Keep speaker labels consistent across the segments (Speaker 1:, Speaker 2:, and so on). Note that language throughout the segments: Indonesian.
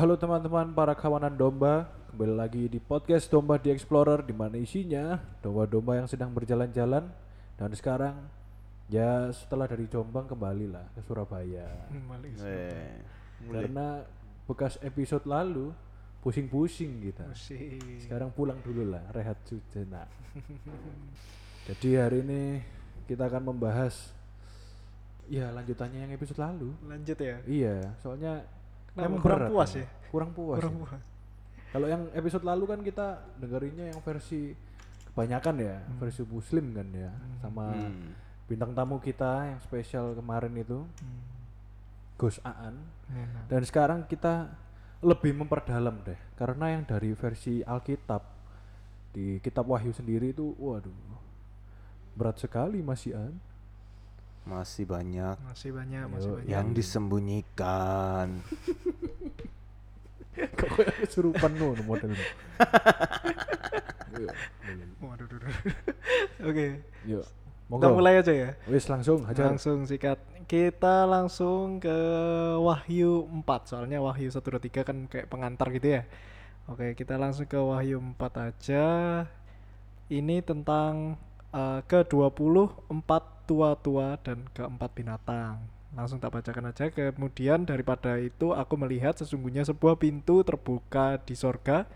Speaker 1: Halo teman-teman para kawanan domba, kembali lagi di podcast Domba di Explorer di mana isinya domba-domba yang sedang berjalan-jalan dan sekarang ya setelah dari Jombang kembali lah ke Surabaya.
Speaker 2: Balik
Speaker 3: Eh,
Speaker 1: Karena bekas episode lalu pusing-pusing kita. Sekarang pulang dulu lah, rehat sejenak. Jadi hari ini kita akan membahas ya lanjutannya yang episode lalu.
Speaker 2: Lanjut ya.
Speaker 1: Iya, soalnya
Speaker 2: Kenapa
Speaker 1: emang
Speaker 2: kurang
Speaker 1: berat
Speaker 2: puas ya?
Speaker 1: Kurang puas.
Speaker 2: Kurang
Speaker 1: ya.
Speaker 2: puas.
Speaker 1: Kalau yang episode lalu kan kita dengerinnya yang versi kebanyakan ya, versi muslim kan ya, sama
Speaker 3: Hmm.
Speaker 1: bintang tamu kita yang spesial kemarin itu,
Speaker 2: Hmm.
Speaker 1: Gus Aan.
Speaker 2: Enak.
Speaker 1: Dan sekarang kita lebih memperdalam deh, karena yang dari versi Alkitab di Kitab Wahyu sendiri itu, waduh, berat sekali masih An.
Speaker 3: Masih banyak
Speaker 2: Masih banyak, masih
Speaker 1: Yo,
Speaker 2: banyak.
Speaker 3: yang disembunyikan.
Speaker 1: Kok kayak kesurupan
Speaker 2: Waduh, duh, duh. Oke.
Speaker 1: Yuk,
Speaker 2: Kita
Speaker 1: monggo.
Speaker 2: mulai aja ya.
Speaker 1: Wis langsung aja.
Speaker 2: Langsung sikat. Kita langsung ke Wahyu 4. Soalnya Wahyu 1 2 3 kan kayak pengantar gitu ya. Oke, kita langsung ke Wahyu 4 aja. Ini tentang eh, ke-24 tua-tua dan keempat binatang. Langsung tak bacakan aja. Kemudian daripada itu aku melihat sesungguhnya sebuah pintu terbuka di sorga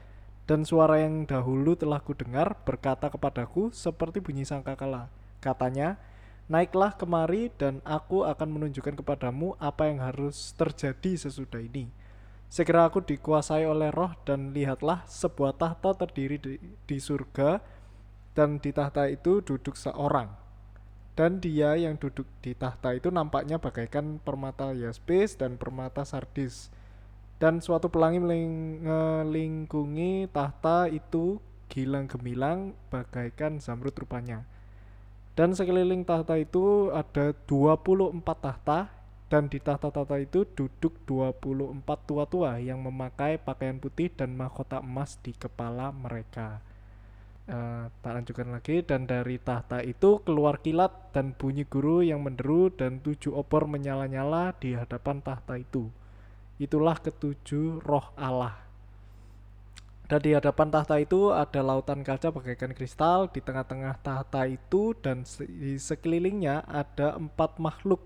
Speaker 2: dan suara yang dahulu telah kudengar berkata kepadaku seperti bunyi sangkakala. Katanya, naiklah kemari dan aku akan menunjukkan kepadamu apa yang harus terjadi sesudah ini. Segera aku dikuasai oleh roh dan lihatlah sebuah tahta terdiri di, di surga dan di tahta itu duduk seorang. Dan dia yang duduk di tahta itu nampaknya bagaikan permata yaspis dan permata sardis. Dan suatu pelangi meling- melingkungi tahta itu gilang gemilang bagaikan zamrud rupanya. Dan sekeliling tahta itu ada 24 tahta dan di tahta-tahta itu duduk 24 tua-tua yang memakai pakaian putih dan mahkota emas di kepala mereka. Eh, tak lanjutkan lagi dan dari tahta itu keluar kilat dan bunyi guru yang menderu dan tujuh obor menyala-nyala di hadapan tahta itu. Itulah ketujuh roh Allah. Dan di hadapan tahta itu ada lautan kaca bagaikan kristal di tengah-tengah tahta itu dan di sekelilingnya ada empat makhluk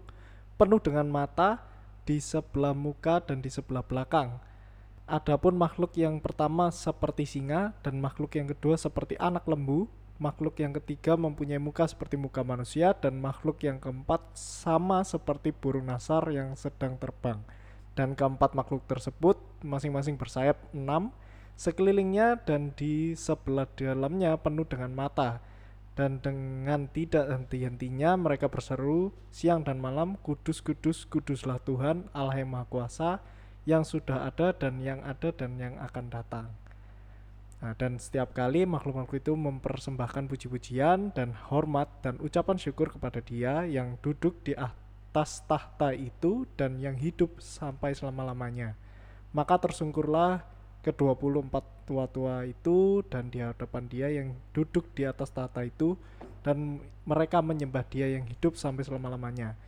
Speaker 2: penuh dengan mata di sebelah muka dan di sebelah belakang. Adapun makhluk yang pertama seperti singa dan makhluk yang kedua seperti anak lembu, makhluk yang ketiga mempunyai muka seperti muka manusia dan makhluk yang keempat sama seperti burung nasar yang sedang terbang. Dan keempat makhluk tersebut masing-masing bersayap enam sekelilingnya dan di sebelah dalamnya penuh dengan mata. Dan dengan tidak henti-hentinya mereka berseru siang dan malam, kudus, kudus, kuduslah Tuhan Allah yang Maha Kuasa, yang sudah ada dan yang ada dan yang akan datang. Nah, dan setiap kali makhluk-makhluk itu mempersembahkan puji-pujian dan hormat dan ucapan syukur kepada Dia yang duduk di atas tahta itu dan yang hidup sampai selama-lamanya. Maka tersungkurlah ke-24 tua-tua itu dan di hadapan Dia yang duduk di atas tahta itu dan mereka menyembah Dia yang hidup sampai selama-lamanya.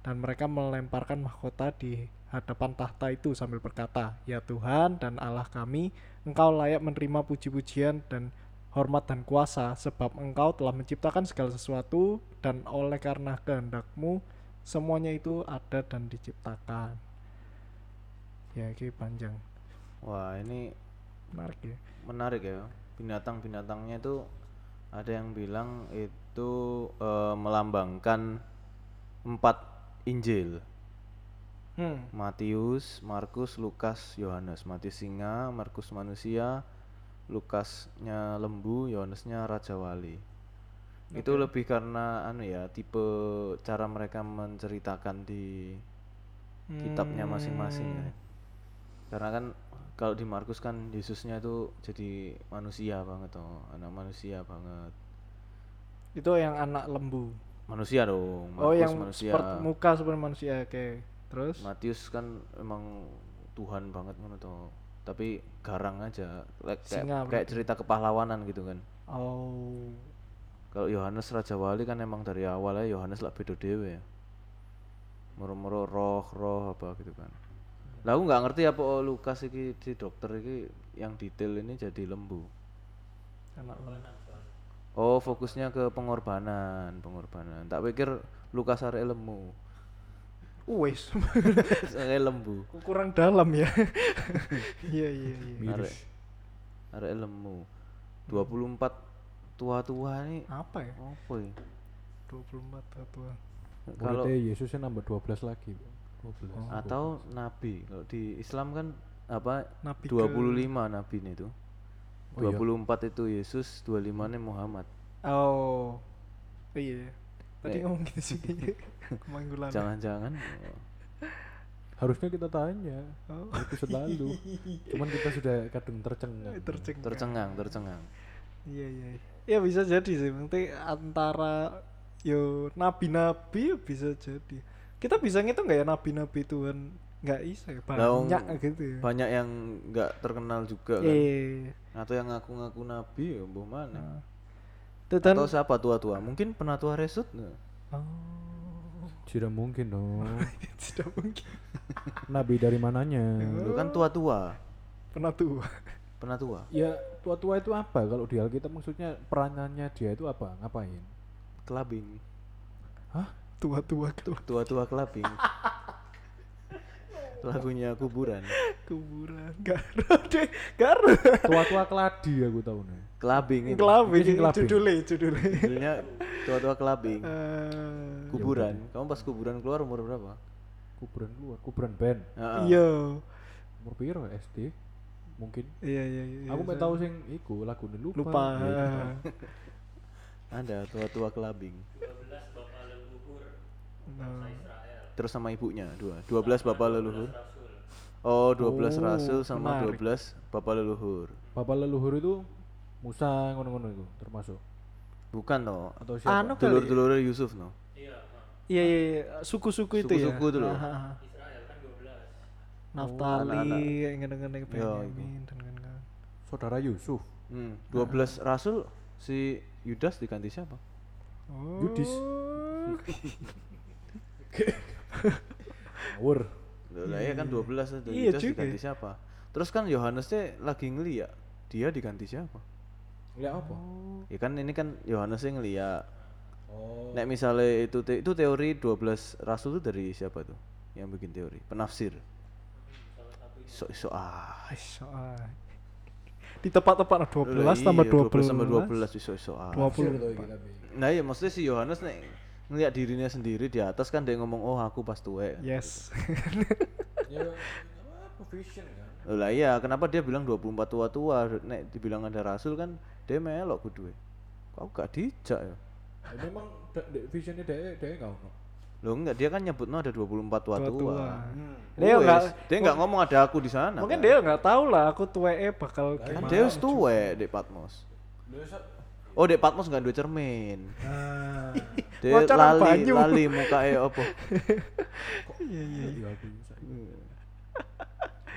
Speaker 2: Dan mereka melemparkan mahkota di hadapan tahta itu sambil berkata, "Ya Tuhan dan Allah kami, Engkau layak menerima puji-pujian dan hormat dan kuasa sebab Engkau telah menciptakan segala sesuatu dan oleh karena kehendakmu semuanya itu ada dan diciptakan." Ya, ini panjang.
Speaker 3: Wah, ini
Speaker 2: Menarik ya.
Speaker 3: menarik ya. Binatang-binatangnya itu ada yang bilang itu eh, melambangkan empat Injil.
Speaker 2: Hmm.
Speaker 3: Matius, Markus, Lukas, Yohanes. Matius singa, Markus manusia, Lukasnya lembu, Yohanesnya raja wali. Itu lebih karena anu ya, tipe cara mereka menceritakan di kitabnya masing-masing ya.
Speaker 2: Hmm.
Speaker 3: Karena kan kalau di Markus kan Yesusnya itu jadi manusia banget tuh, anak manusia banget.
Speaker 2: Itu yang anak lembu.
Speaker 3: Manusia dong,
Speaker 2: oh,
Speaker 3: Markus
Speaker 2: yang
Speaker 3: manusia.
Speaker 2: seperti muka seperti manusia. Oke. Terus?
Speaker 3: Matius kan emang Tuhan banget ngono tuh. Tapi garang aja, Like-
Speaker 2: Singa
Speaker 3: kayak, kayak cerita kepahlawanan gitu kan.
Speaker 2: Oh.
Speaker 3: Kalau Yohanes Raja Wali kan emang dari awal ya Yohanes lah beda dewe ya. Moro-moro roh-roh apa gitu kan. Lah aku nggak ngerti apa oh, Lukas iki si dokter iki yang detail ini jadi lembu.
Speaker 2: Anak.
Speaker 3: Oh, fokusnya ke pengorbanan, pengorbanan. Tak pikir Lukas arek lemu.
Speaker 2: Wes,
Speaker 3: Arek lembu.
Speaker 2: kurang dalam ya. Iya iya iya.
Speaker 3: Arek arek lemu. 24 tua-tua ini
Speaker 2: Apa ya?
Speaker 3: apa ya?
Speaker 2: 24 tua.
Speaker 3: Kalau
Speaker 1: Yesusnya nambah 12 lagi. 12.
Speaker 2: Oh.
Speaker 3: atau nabi. Kalau di Islam kan apa
Speaker 2: Nabi ke-
Speaker 3: 25 nabi itu.
Speaker 1: Oh iya.
Speaker 3: 24 itu Yesus, 25 nya Muhammad.
Speaker 2: Oh. Iya. Tadi
Speaker 3: Nek.
Speaker 2: ngomong gitu sih. Kemanggulan.
Speaker 3: Jangan-jangan
Speaker 1: Harusnya kita tanya
Speaker 2: Oh.
Speaker 1: episode lalu. Cuman kita sudah kadung tercengang.
Speaker 2: Tercengang.
Speaker 3: tercengang, tercengang.
Speaker 2: Iya iya. Ya bisa jadi sih. Nanti antara yo nabi-nabi ya bisa jadi. Kita bisa ngitung nggak ya nabi-nabi Tuhan nggak bisa ya banyak gitu ya.
Speaker 3: Banyak yang nggak terkenal juga kan.
Speaker 2: Iya.
Speaker 3: Atau yang ngaku-ngaku nabi ya mana.
Speaker 2: Nah. Itu kan-
Speaker 3: Atau siapa tua-tua? Mungkin penatua resut nggak?
Speaker 2: Oh.
Speaker 1: Tidak mungkin dong.
Speaker 2: Tidak mungkin.
Speaker 1: Nabi dari mananya?
Speaker 3: Lu kan tua-tua,
Speaker 2: Pernah tua.
Speaker 3: penatua.
Speaker 1: Ya tua-tua itu apa? Kalau di Alkitab maksudnya peranannya dia itu apa? Ngapain?
Speaker 3: Kelabing.
Speaker 1: Hah?
Speaker 2: Tua-tua ke
Speaker 3: Tua-tua kelabing. Lagunya kuburan.
Speaker 2: kuburan. Garo deh. Garo.
Speaker 1: Tua-tua keladi aku tahu nih.
Speaker 3: Kelabing itu.
Speaker 2: Kelabing. Judulnya. Judulnya.
Speaker 3: Judulnya tua-tua kelabing.
Speaker 2: Eh,
Speaker 3: Kuburan. Kamu pas kuburan keluar umur berapa?
Speaker 1: Kuburan keluar, kuburan band.
Speaker 2: Iya.
Speaker 1: Umur piro SD? Mungkin.
Speaker 2: Iya iya iya.
Speaker 1: aku mau
Speaker 2: saya-
Speaker 1: tahu sing iku lagu lupa.
Speaker 2: lupa.
Speaker 1: Ya, itu.
Speaker 3: Ada tua-tua kelabing.
Speaker 2: Nah.
Speaker 3: Terus sama ibunya dua. 12 bapak leluhur. Oh, 12
Speaker 2: Oh,
Speaker 3: rasul sama
Speaker 2: menarik.
Speaker 3: 12 bapak leluhur.
Speaker 1: Bapak leluhur itu Musa ngono-ngono itu termasuk
Speaker 3: Bukan toh.
Speaker 1: atau siapa?
Speaker 2: Anu.
Speaker 3: Dulur-dulur Yusuf no.
Speaker 2: Iya iya iya. suku-suku itu ya.
Speaker 3: Suku-suku itu loh.
Speaker 2: Naftali,
Speaker 3: anak-anak.
Speaker 2: ngeneng-ngeneng
Speaker 3: Iya,
Speaker 2: Benyamin dan kawan-kawan.
Speaker 1: Saudara Yusuf.
Speaker 3: Hmm, 12 rasul si Yudas diganti siapa?
Speaker 2: Oh.
Speaker 1: Yudis. Ngawur.
Speaker 3: Lah ya kan 12 itu
Speaker 2: Iya
Speaker 3: Yudas
Speaker 2: juga
Speaker 3: diganti siapa? Terus kan Yohanes teh lagi ngeliat. Dia diganti siapa?
Speaker 1: Ya apa?
Speaker 3: Ya kan ini kan Yohanes yang ngeliat.
Speaker 1: Oh.
Speaker 3: Nek misalnya itu te- itu teori 12 rasul itu dari siapa tuh? Yang bikin teori? Penafsir. So, so ah.
Speaker 2: Aish, ah. Di tempat-tempat 12
Speaker 3: Lah
Speaker 2: tambah
Speaker 3: iya,
Speaker 2: 12.
Speaker 3: tambah 12 iso iso ah.
Speaker 2: 20.
Speaker 3: Nah iya maksudnya si Yohanes nek ngeliat dirinya sendiri di atas kan dia ngomong oh aku pas tuwek.
Speaker 2: Yes.
Speaker 1: Ya vision kan?
Speaker 3: Loh lah iya, kenapa dia bilang 24 tua-tua? Nek dibilang ada rasul kan dia melok kudu. Kau gak dijak ya?
Speaker 1: Ya, memang visionnya dia dia enggak ono.
Speaker 3: Loh enggak, dia kan nyebut ada 24 tua-tua.
Speaker 2: Tua-tua.
Speaker 1: Hmm.
Speaker 2: Dia enggak
Speaker 3: dia enggak ngomong ada aku di sana.
Speaker 2: mungkin
Speaker 3: kan?
Speaker 2: dia nggak tahu lah aku tuweke bakal
Speaker 3: kan
Speaker 2: gimana.
Speaker 3: dia wis tuwek di Patmos. Oh, di Patmos enggak duwe cermin. Dia
Speaker 2: Wacaran
Speaker 3: lali,
Speaker 2: banyu.
Speaker 3: lali mukae apa?
Speaker 2: Iya iya
Speaker 1: iya aku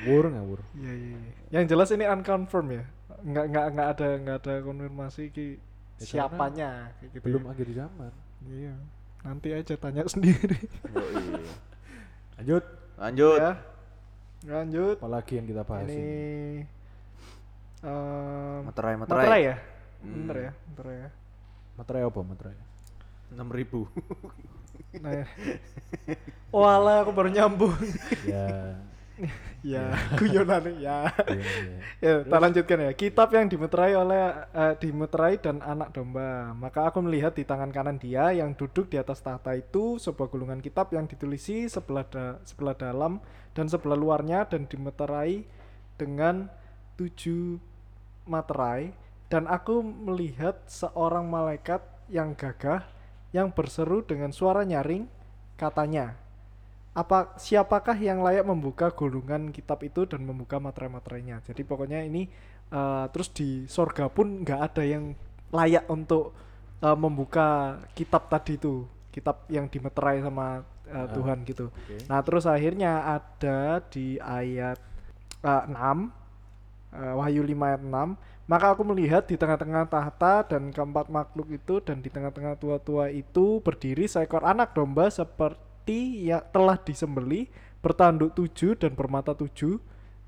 Speaker 1: ngawur ngawur.
Speaker 2: iya iya. iya. Yang jelas ini unconfirm ya. Nggak nggak nggak ada nggak ada konfirmasi ki
Speaker 1: Ya,
Speaker 2: siapanya kayak gitu.
Speaker 1: Belum
Speaker 2: ya.
Speaker 1: akhir zaman.
Speaker 2: Iya. Nanti aja tanya sendiri.
Speaker 3: Oh, iya.
Speaker 1: Lanjut.
Speaker 3: Lanjut.
Speaker 2: ya. Lanjut.
Speaker 1: Apalagi yang kita bahas
Speaker 2: ini
Speaker 1: ini?
Speaker 2: em,
Speaker 3: Materai, materai.
Speaker 2: materai ya?
Speaker 3: Hmm.
Speaker 2: Bener ya, materai ya.
Speaker 1: Materai apa materai?
Speaker 3: 6000.
Speaker 2: Nah, ya. Walah, aku baru nyambung.
Speaker 1: ya.
Speaker 2: ya, guyonan ya.
Speaker 1: iya, iya.
Speaker 2: Ya, kita lanjutkan ya. Kitab yang dimeterai oleh eh, dimeterai dan anak domba. Maka aku melihat di tangan kanan dia yang duduk di atas tahta itu sebuah gulungan kitab yang ditulisi sebelah da- sebelah dalam dan sebelah luarnya dan dimeterai dengan tujuh materai dan aku melihat seorang malaikat yang gagah yang berseru dengan suara nyaring katanya apa siapakah yang layak membuka gulungan kitab itu dan membuka materai-materainya jadi pokoknya ini eh, terus di sorga pun nggak ada yang layak untuk eh, membuka kitab tadi itu kitab yang dimeterai sama
Speaker 1: Ah,
Speaker 2: Tuhan gitu
Speaker 1: Oke.
Speaker 2: nah terus akhirnya ada di ayat eh, 6 eh, Wahyu 5 ayat 6 maka aku melihat di tengah-tengah tahta dan keempat makhluk itu dan di tengah-tengah tua-tua itu berdiri seekor anak domba seperti yang telah disembeli bertanduk tujuh dan bermata tujuh.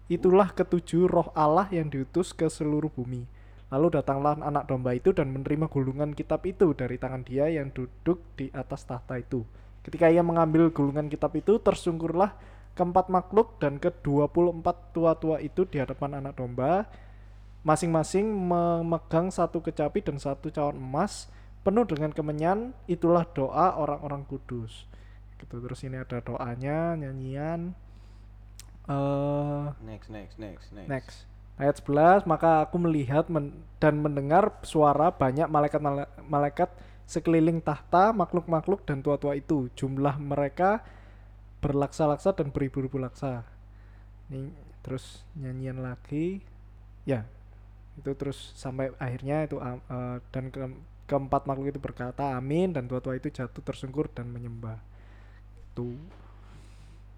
Speaker 2: Itulah ketujuh roh Allah yang diutus ke seluruh bumi. Lalu datanglah anak domba itu dan menerima gulungan kitab itu dari tangan dia yang duduk di atas tahta itu. Ketika ia mengambil gulungan kitab itu, tersungkurlah keempat makhluk dan ke-24 tua-tua itu di hadapan anak domba, masing-masing memegang satu kecapi dan satu cawan emas penuh dengan kemenyan. Itulah doa orang-orang kudus. Gitu. Terus ini ada doanya nyanyian. Eh
Speaker 3: Next, next, next, next.
Speaker 2: next. Ayat 11 maka aku melihat men- dan mendengar suara banyak malaikat-malaikat sekeliling tahta makhluk-makhluk dan tua-tua itu. Jumlah mereka berlaksa-laksa dan beribu-ribu laksa. Ini terus nyanyian lagi. Ya itu terus sampai akhirnya itu eh, dan ke, keempat makhluk itu berkata amin dan tua-tua itu jatuh tersungkur dan menyembah. Tuh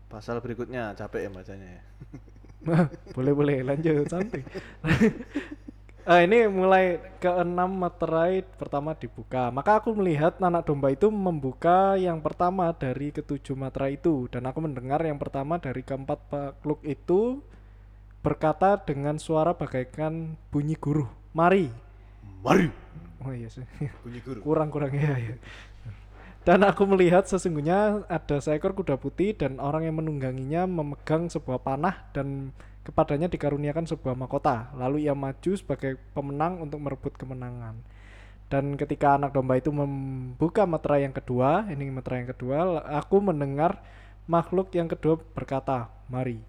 Speaker 3: Pasal berikutnya capek ya bacanya ya.
Speaker 2: boleh boleh lanjut santai. Eh, ini mulai keenam materai pertama dibuka. Maka aku melihat anak domba itu membuka yang pertama dari ketujuh materai itu. Dan aku mendengar yang pertama dari keempat makhluk itu berkata dengan suara bagaikan bunyi guru mari
Speaker 3: Mari.
Speaker 2: oh iya sih
Speaker 3: Bunyi guru.
Speaker 2: kurang kurang ya, ya. Dan aku melihat sesungguhnya ada seekor kuda putih dan orang yang menungganginya memegang sebuah panah dan kepadanya dikaruniakan sebuah mahkota. Lalu ia maju sebagai pemenang untuk merebut kemenangan. Dan ketika anak domba itu membuka meterai yang kedua, ini meterai yang kedua, aku mendengar makhluk yang kedua berkata, "Mari."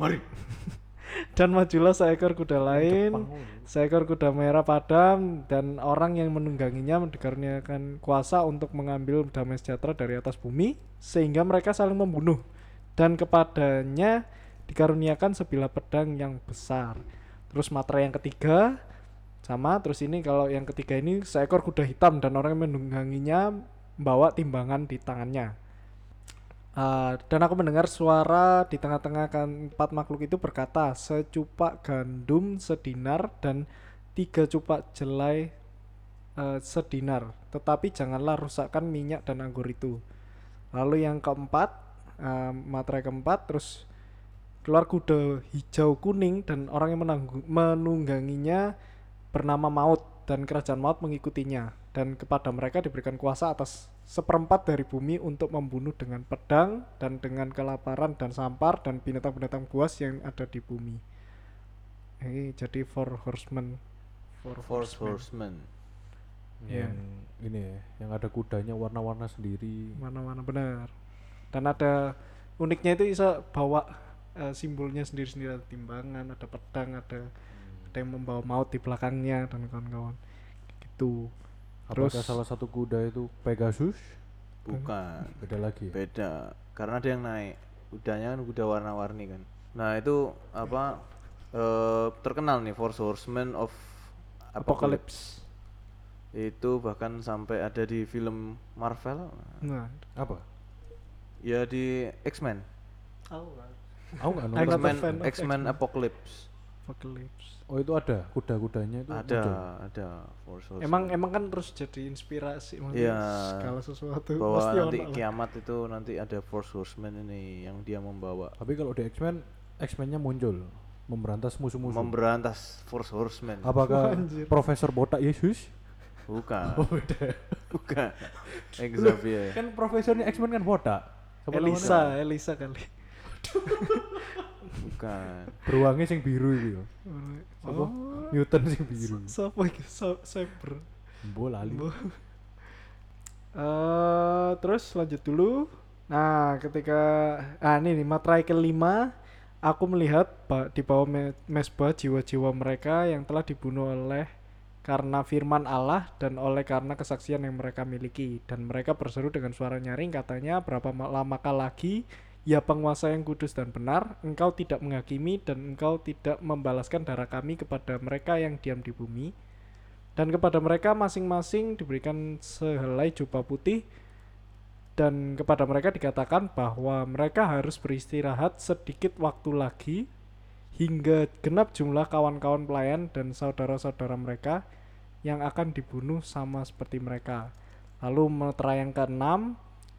Speaker 3: Mari.
Speaker 2: Dan majulah seekor kuda lain
Speaker 1: Jepang.
Speaker 2: seekor kuda merah padam dan orang yang menungganginya dikaruniakan kuasa untuk mengambil damai sejahtera dari atas bumi sehingga mereka saling membunuh. Dan kepadanya dikaruniakan sebilah pedang yang besar. Terus materai yang ketiga sama. Terus ini kalau yang ketiga ini seekor kuda hitam dan orang yang menungganginya membawa timbangan di tangannya Uh, dan aku mendengar suara di tengah-tengah kan empat makhluk itu berkata secupak gandum sedinar dan tiga cupak jelai uh, sedinar. Tetapi janganlah rusakkan minyak dan anggur itu. Lalu yang keempat uh, materai keempat terus keluar kuda hijau kuning dan orang yang menungganginya bernama maut dan kerajaan maut mengikutinya. Dan kepada mereka diberikan kuasa atas seperempat dari bumi untuk membunuh dengan pedang dan dengan kelaparan dan sampar dan binatang-binatang buas yang ada di bumi. Ini jadi four horsemen. Four
Speaker 3: Force
Speaker 2: horsemen.
Speaker 3: Horseman.
Speaker 2: Iya.
Speaker 1: Yang ini ya, yang ada kudanya warna-warna sendiri.
Speaker 2: Mana-mana benar. Dan ada uniknya itu bisa bawa eh, simbolnya sendiri-sendiri ada timbangan, ada pedang, ada ada yang membawa maut di belakangnya dan kawan-kawan. Gitu.
Speaker 1: Apakah
Speaker 2: Terus-
Speaker 1: salah satu kuda itu Pegasus?
Speaker 3: Bukan.
Speaker 1: Beda lagi. ya?
Speaker 3: Beda. Karena ada yang naik. Kudanya kan kuda warna-warni kan. Nah, itu apa eh terkenal nih Force Horseman of
Speaker 2: Apocalypse.
Speaker 3: Apocalypse. Itu bahkan sampai ada di film Marvel.
Speaker 2: Nah,
Speaker 1: Apa?
Speaker 3: Ya di X-Men.
Speaker 1: Aku nggak
Speaker 2: I'm
Speaker 1: nonton.
Speaker 2: not a
Speaker 3: X-Men
Speaker 2: fan of
Speaker 3: X-Men
Speaker 2: X-Men.
Speaker 3: Apocalypse.
Speaker 2: Apocalypse.
Speaker 1: Oh itu ada kuda-kudanya itu
Speaker 3: Ada,
Speaker 1: muncul?
Speaker 3: ada Force Horseman.
Speaker 2: Emang emang kan terus jadi inspirasi
Speaker 3: Iya.
Speaker 2: segala sesuatu
Speaker 3: bahwa
Speaker 2: pasti
Speaker 3: nanti
Speaker 2: ono lah.
Speaker 3: kiamat itu nanti ada Force Horseman ini yang dia membawa
Speaker 1: Tapi kalau di X-Men, X-Men-nya muncul memberantas musuh-musuh.
Speaker 3: memberantas Force Horseman.
Speaker 1: Apakah
Speaker 2: Anjir.
Speaker 1: Profesor Botak Yesus?
Speaker 3: Bukan.
Speaker 1: Oh, beda.
Speaker 3: Bukan. Xavier.
Speaker 1: kan profesornya X-Men kan botak.
Speaker 2: Elisa, Elisa kali.
Speaker 3: Bukan.
Speaker 1: Beruangnya sing biru itu ya. Apa?
Speaker 2: Oh,
Speaker 1: Mutant sing biru.
Speaker 2: siapa iki? Sa- Saber.
Speaker 1: Mbok lali.
Speaker 2: Bo- Eh, terus lanjut dulu. Nah, ketika ah ini nih materai kelima, aku melihat di bawah me- mesbah jiwa-jiwa mereka yang telah dibunuh oleh karena firman Allah dan oleh karena kesaksian yang mereka miliki dan mereka berseru dengan suara nyaring katanya berapa ma- lamakah lagi ya penguasa yang kudus dan benar engkau tidak menghakimi dan engkau tidak membalaskan darah kami kepada mereka yang diam di bumi dan kepada mereka masing-masing diberikan sehelai jubah putih dan kepada mereka dikatakan bahwa mereka harus beristirahat sedikit waktu lagi hingga genap jumlah kawan-kawan pelayan dan saudara-saudara mereka yang akan dibunuh sama seperti mereka. Lalu meterai yang keenam,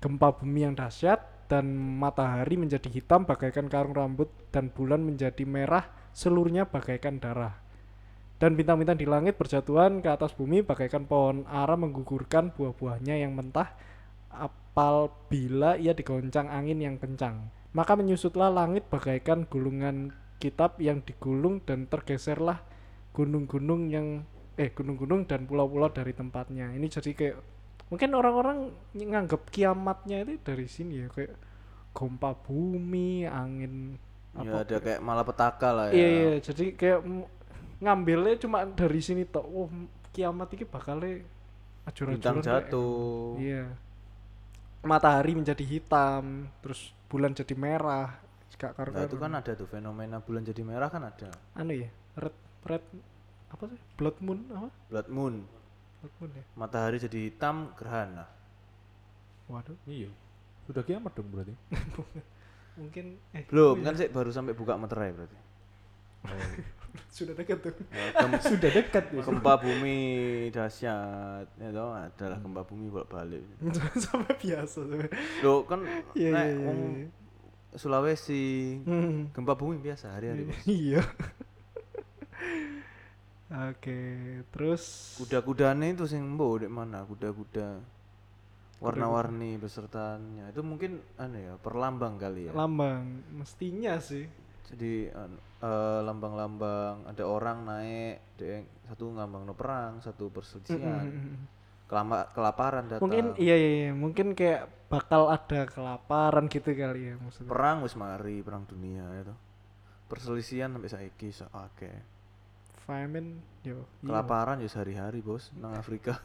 Speaker 2: gempa bumi yang dahsyat dan matahari menjadi hitam bagaikan karung rambut dan bulan menjadi merah seluruhnya bagaikan darah. Dan bintang-bintang di langit berjatuhan ke atas bumi bagaikan pohon ara menggugurkan buah-buahnya yang mentah apabila ia digoncang angin yang kencang. Maka menyusutlah langit bagaikan gulungan kitab yang digulung dan tergeserlah gunung-gunung yang eh gunung-gunung dan pulau-pulau dari tempatnya. Ini jadi kayak mungkin orang-orang nganggap kiamatnya itu dari sini ya kayak gempa bumi, angin
Speaker 3: ya ada kayak malapetaka lah ya
Speaker 2: Iya iya, jadi kayak ngambilnya cuma dari sini tok. Oh, kiamat ini bakalnya ajur-ajuran
Speaker 3: jatuh
Speaker 2: Iya. Matahari menjadi hitam, terus bulan jadi merah. Gak karu
Speaker 3: nah itu kan ada tuh fenomena bulan jadi merah kan ada
Speaker 2: anu ya, red red apa sih? Blood moon apa?
Speaker 3: blood moon
Speaker 2: Moon ya.
Speaker 3: matahari jadi hitam gerhana
Speaker 2: Waduh,
Speaker 1: Iya. Sudah kiamat dong berarti.
Speaker 2: mungkin eh
Speaker 3: belum
Speaker 2: oh
Speaker 3: kan
Speaker 2: iya.
Speaker 3: sih baru sampai buka meterai berarti
Speaker 2: sudah dekat tuh.
Speaker 3: Ya,
Speaker 1: Sudah dekat ya.
Speaker 3: gempa bumi dahsyat ya toh adalah gempa bumi bolak balik
Speaker 2: Sampai biasa tuh.
Speaker 3: lo kan
Speaker 2: Iya
Speaker 3: nek
Speaker 2: iya iya.
Speaker 3: wong
Speaker 2: iya.
Speaker 3: Sulawesi
Speaker 2: Hmm.
Speaker 3: gempa bumi biasa hari-hari bos.
Speaker 2: Iya. Oke, terus?
Speaker 3: Kuda-kudanya itu sing mbo dek mana? Kuda-kuda. Warna-warni besertanya itu mungkin anu ya perlambang kali ya?
Speaker 2: Lambang. Mestinya sih.
Speaker 3: jadi eh, lambang-lambang ada orang naik dek satu ngambang no perang satu perselisihan.
Speaker 2: Mm-mm.
Speaker 3: kelama kelaparan datang.
Speaker 2: Mungkin iya, iya iya, mungkin kayak bakal ada kelaparan gitu kali ya maksudnya.
Speaker 3: perang wis mari perang dunia itu. Perselisihan sampai saiki so oke
Speaker 2: Famine yo. iya.
Speaker 3: kelaparan ya sehari-hari bos nang Afrika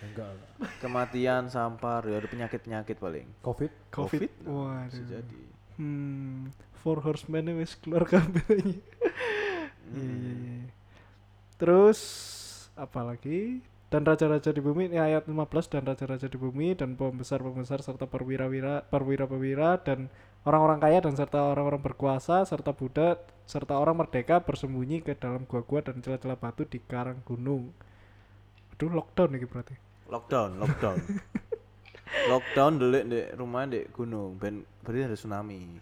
Speaker 1: Enggak lah.
Speaker 3: kematian sampar ya ada penyakit-penyakit paling
Speaker 1: Covid.
Speaker 2: Covid.
Speaker 3: nah, bisa
Speaker 2: Waduh.
Speaker 3: jadi
Speaker 2: Hmm, Four Horsemen wis keluar kabehnya. Iya, iya,
Speaker 3: Hmm.
Speaker 2: iya. Terus apa lagi? Dan raja-raja di bumi ini ayat 15 dan raja-raja di bumi dan pembesar-pembesar serta perwira-wira perwira-perwira dan orang-orang kaya dan serta orang-orang berkuasa serta budak serta orang merdeka bersembunyi ke dalam gua-gua dan celah-celah batu di karang gunung. Aduh lockdown nih berarti.
Speaker 3: lockdown lockdown lockdown dulu di rumah di gunung ben berarti ada tsunami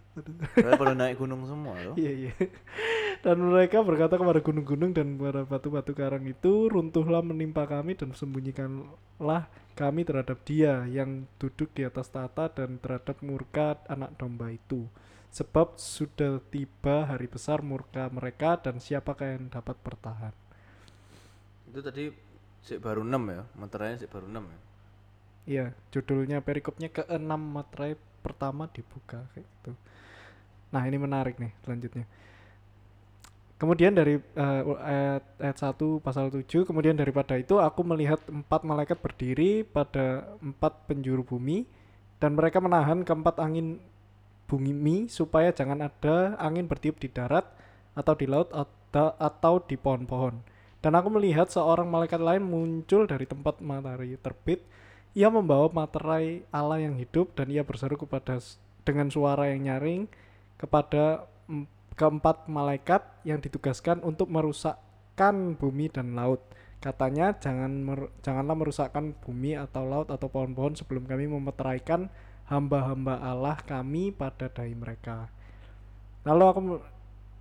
Speaker 3: Soalnya pada naik gunung semua loh
Speaker 2: Iya iya. Dan mereka berkata kepada gunung-gunung dan kepada batu-batu karang itu, runtuhlah menimpa kami dan sembunyikanlah kami terhadap dia yang duduk di atas tata dan terhadap murka anak domba itu. Sebab sudah tiba hari besar murka mereka dan siapakah yang dapat bertahan.
Speaker 3: itu tadi sih baru 6 ya meterainya sih baru 6 ya
Speaker 2: Iya, judulnya perikopnya ke-6 materai pertama dibuka kayak gitu. Nah, ini menarik nih selanjutnya. Kemudian dari eh, ayat, ayat 1 pasal 7, kemudian daripada itu aku melihat empat malaikat berdiri pada empat penjuru bumi dan mereka menahan keempat angin bumi supaya jangan ada angin bertiup di darat atau di laut atau, atau di pohon-pohon. Dan aku melihat seorang malaikat lain muncul dari tempat matahari terbit ia membawa materai Allah yang hidup dan ia berseru kepada dengan suara yang nyaring kepada keempat malaikat yang ditugaskan untuk merusakkan bumi dan laut. Katanya jangan mer- janganlah merusakkan bumi atau laut atau pohon-pohon sebelum kami memeteraikan hamba-hamba Allah kami pada dahi mereka. Lalu aku me-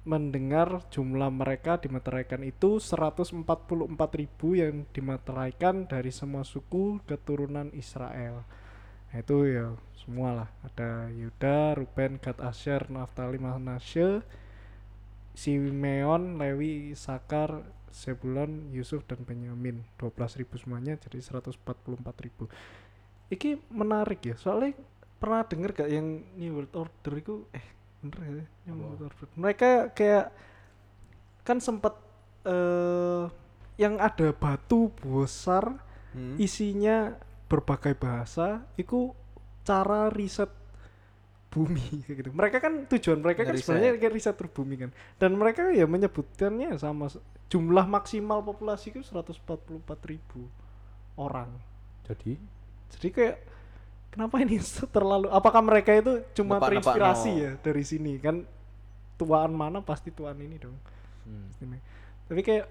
Speaker 2: mendengar jumlah mereka dimeteraikan itu 144.000 yang dimeteraikan dari semua suku keturunan Israel. Nah, itu ya semua lah. Ada Yuda, Ruben, Gad, Asher, Naftali, Manasye, Simeon, Lewi, Sakar, Zebulon, Yusuf dan Benyamin. 12.000 semuanya jadi 144.000. Iki menarik ya. Soalnya pernah denger gak yang New World Order itu eh bener sih? New? World Order. Mereka kayak kan sempat eh yang ada batu besar
Speaker 3: Hmm.
Speaker 2: isinya berbagai bahasa itu cara riset bumi kayak gitu. Mereka kan tujuan mereka kan sebenarnya kayak riset terbumi kan. Dan mereka ya menyebutkannya sama jumlah maksimal populasi itu 144.000 orang.
Speaker 1: Jadi
Speaker 2: Jadi kayak kenapa ini terlalu apakah mereka itu cuma
Speaker 3: Nepak-nepak
Speaker 2: terinspirasi
Speaker 3: no.
Speaker 2: ya dari sini kan tuaan mana pasti tuaan ini dong.
Speaker 1: hmm.
Speaker 2: Ini. Tapi kayak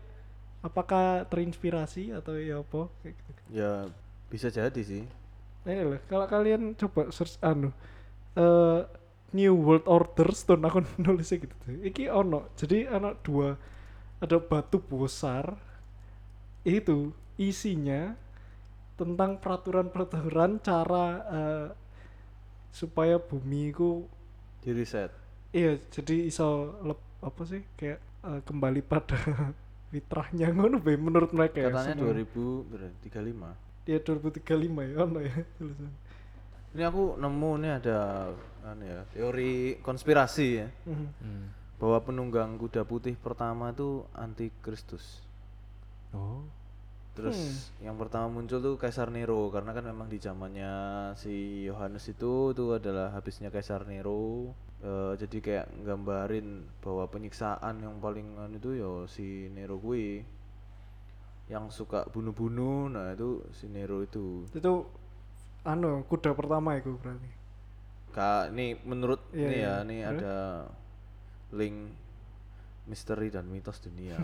Speaker 2: apakah terinspirasi atau ya apa kayak gitu.
Speaker 3: ya bisa jadi sih
Speaker 2: ini loh kalau kalian coba search anu eh New World Order Stone aku nulisnya gitu tuh. Iki ono jadi ana dua ada batu besar itu isinya tentang peraturan-peraturan cara eh, supaya bumi ku
Speaker 3: Di reset.
Speaker 2: iya jadi iso lep, apa sih kayak eh, kembali pada fitrahnya ngono be menurut mereka ya
Speaker 3: Katanya
Speaker 2: semua.
Speaker 3: 2000 berarti 35.
Speaker 2: ya 2035 ya ono ya tulisan
Speaker 3: Ini aku nemu nih ada anu ya, teori konspirasi ya.
Speaker 2: Mhm.
Speaker 1: Hmm.
Speaker 3: Bahwa penunggang kuda putih pertama itu antikristus.
Speaker 1: Oh.
Speaker 3: Terus yang pertama muncul tuh Kaisar Nero karena kan memang di zamannya si Yohanes itu itu adalah habisnya Kaisar Nero. Eh, jadi kayak nggambarin bahwa penyiksaan yang paling anu itu ya si Nero gue yang suka bunuh-bunuh nah itu si Nero itu
Speaker 2: itu anu kuda pertama itu berarti
Speaker 3: Kak, ini menurut ini
Speaker 2: iya.
Speaker 3: ya, ini
Speaker 2: Terus?
Speaker 3: ada link misteri dan mitos dunia.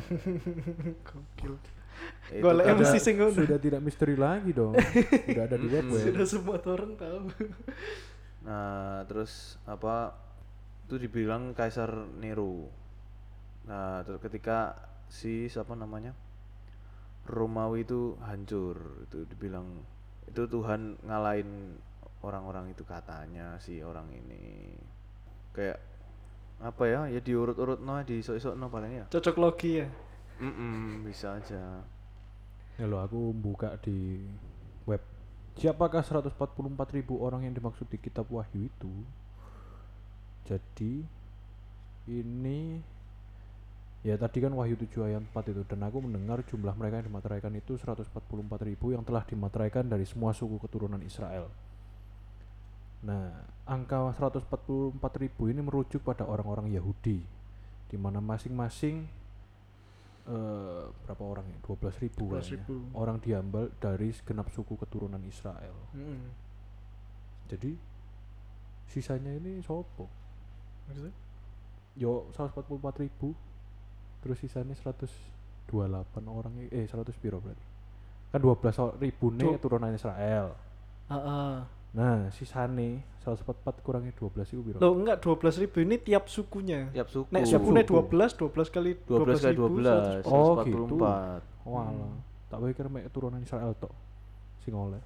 Speaker 2: gokil Golek mesti sing.
Speaker 1: Sudah tidak misteri lagi dong. Sudah ada di web.
Speaker 2: sudah semua orang tahu
Speaker 3: Nah, terus apa itu dibilang Kaisar Nero. Nah, terus ketika si siapa namanya? Romawi itu hancur, itu dibilang itu Tuhan ngalahin orang-orang itu katanya si orang ini. Kayak apa ya? Ya diurut-urut no, diisok-isok no paling ya.
Speaker 2: cocok logi ya
Speaker 3: Mm-mm, bisa aja.
Speaker 1: Ya lo aku buka di web. Siapakah 144.000 orang yang dimaksud di kitab Wahyu itu? Jadi ini ya tadi kan Wahyu 7 ayat 4 itu dan aku mendengar jumlah mereka yang dimateraikan itu 144.000 yang telah dimateraikan dari semua suku keturunan Israel. Nah, angka 144.000 ini merujuk pada orang-orang Yahudi di mana masing-masing eh, berapa orang ya? 12.000 ribu
Speaker 2: 12.000.
Speaker 1: orang diambil dari segenap suku keturunan Israel.
Speaker 2: Mm.
Speaker 1: Jadi sisanya ini sopo?
Speaker 2: Maksudnya?
Speaker 1: Yo 144 ribu terus sisanya 128 orang eh 100 piro berarti. Kan 12 o- ribu nih turunan Israel.
Speaker 2: Ah, ah.
Speaker 1: nah sisane 144 kurangi 12 itu piro?
Speaker 2: Loh enggak 12 ribu ini tiap sukunya.
Speaker 3: Tiap suku.
Speaker 2: Nek
Speaker 1: Tiap
Speaker 2: sukunya
Speaker 1: suku.
Speaker 2: 12 12 kali
Speaker 3: 12 kali 12,
Speaker 2: 12
Speaker 1: Oh,
Speaker 3: 144.
Speaker 1: oh alah tak pikir mek turunan Israel tok sing oleh.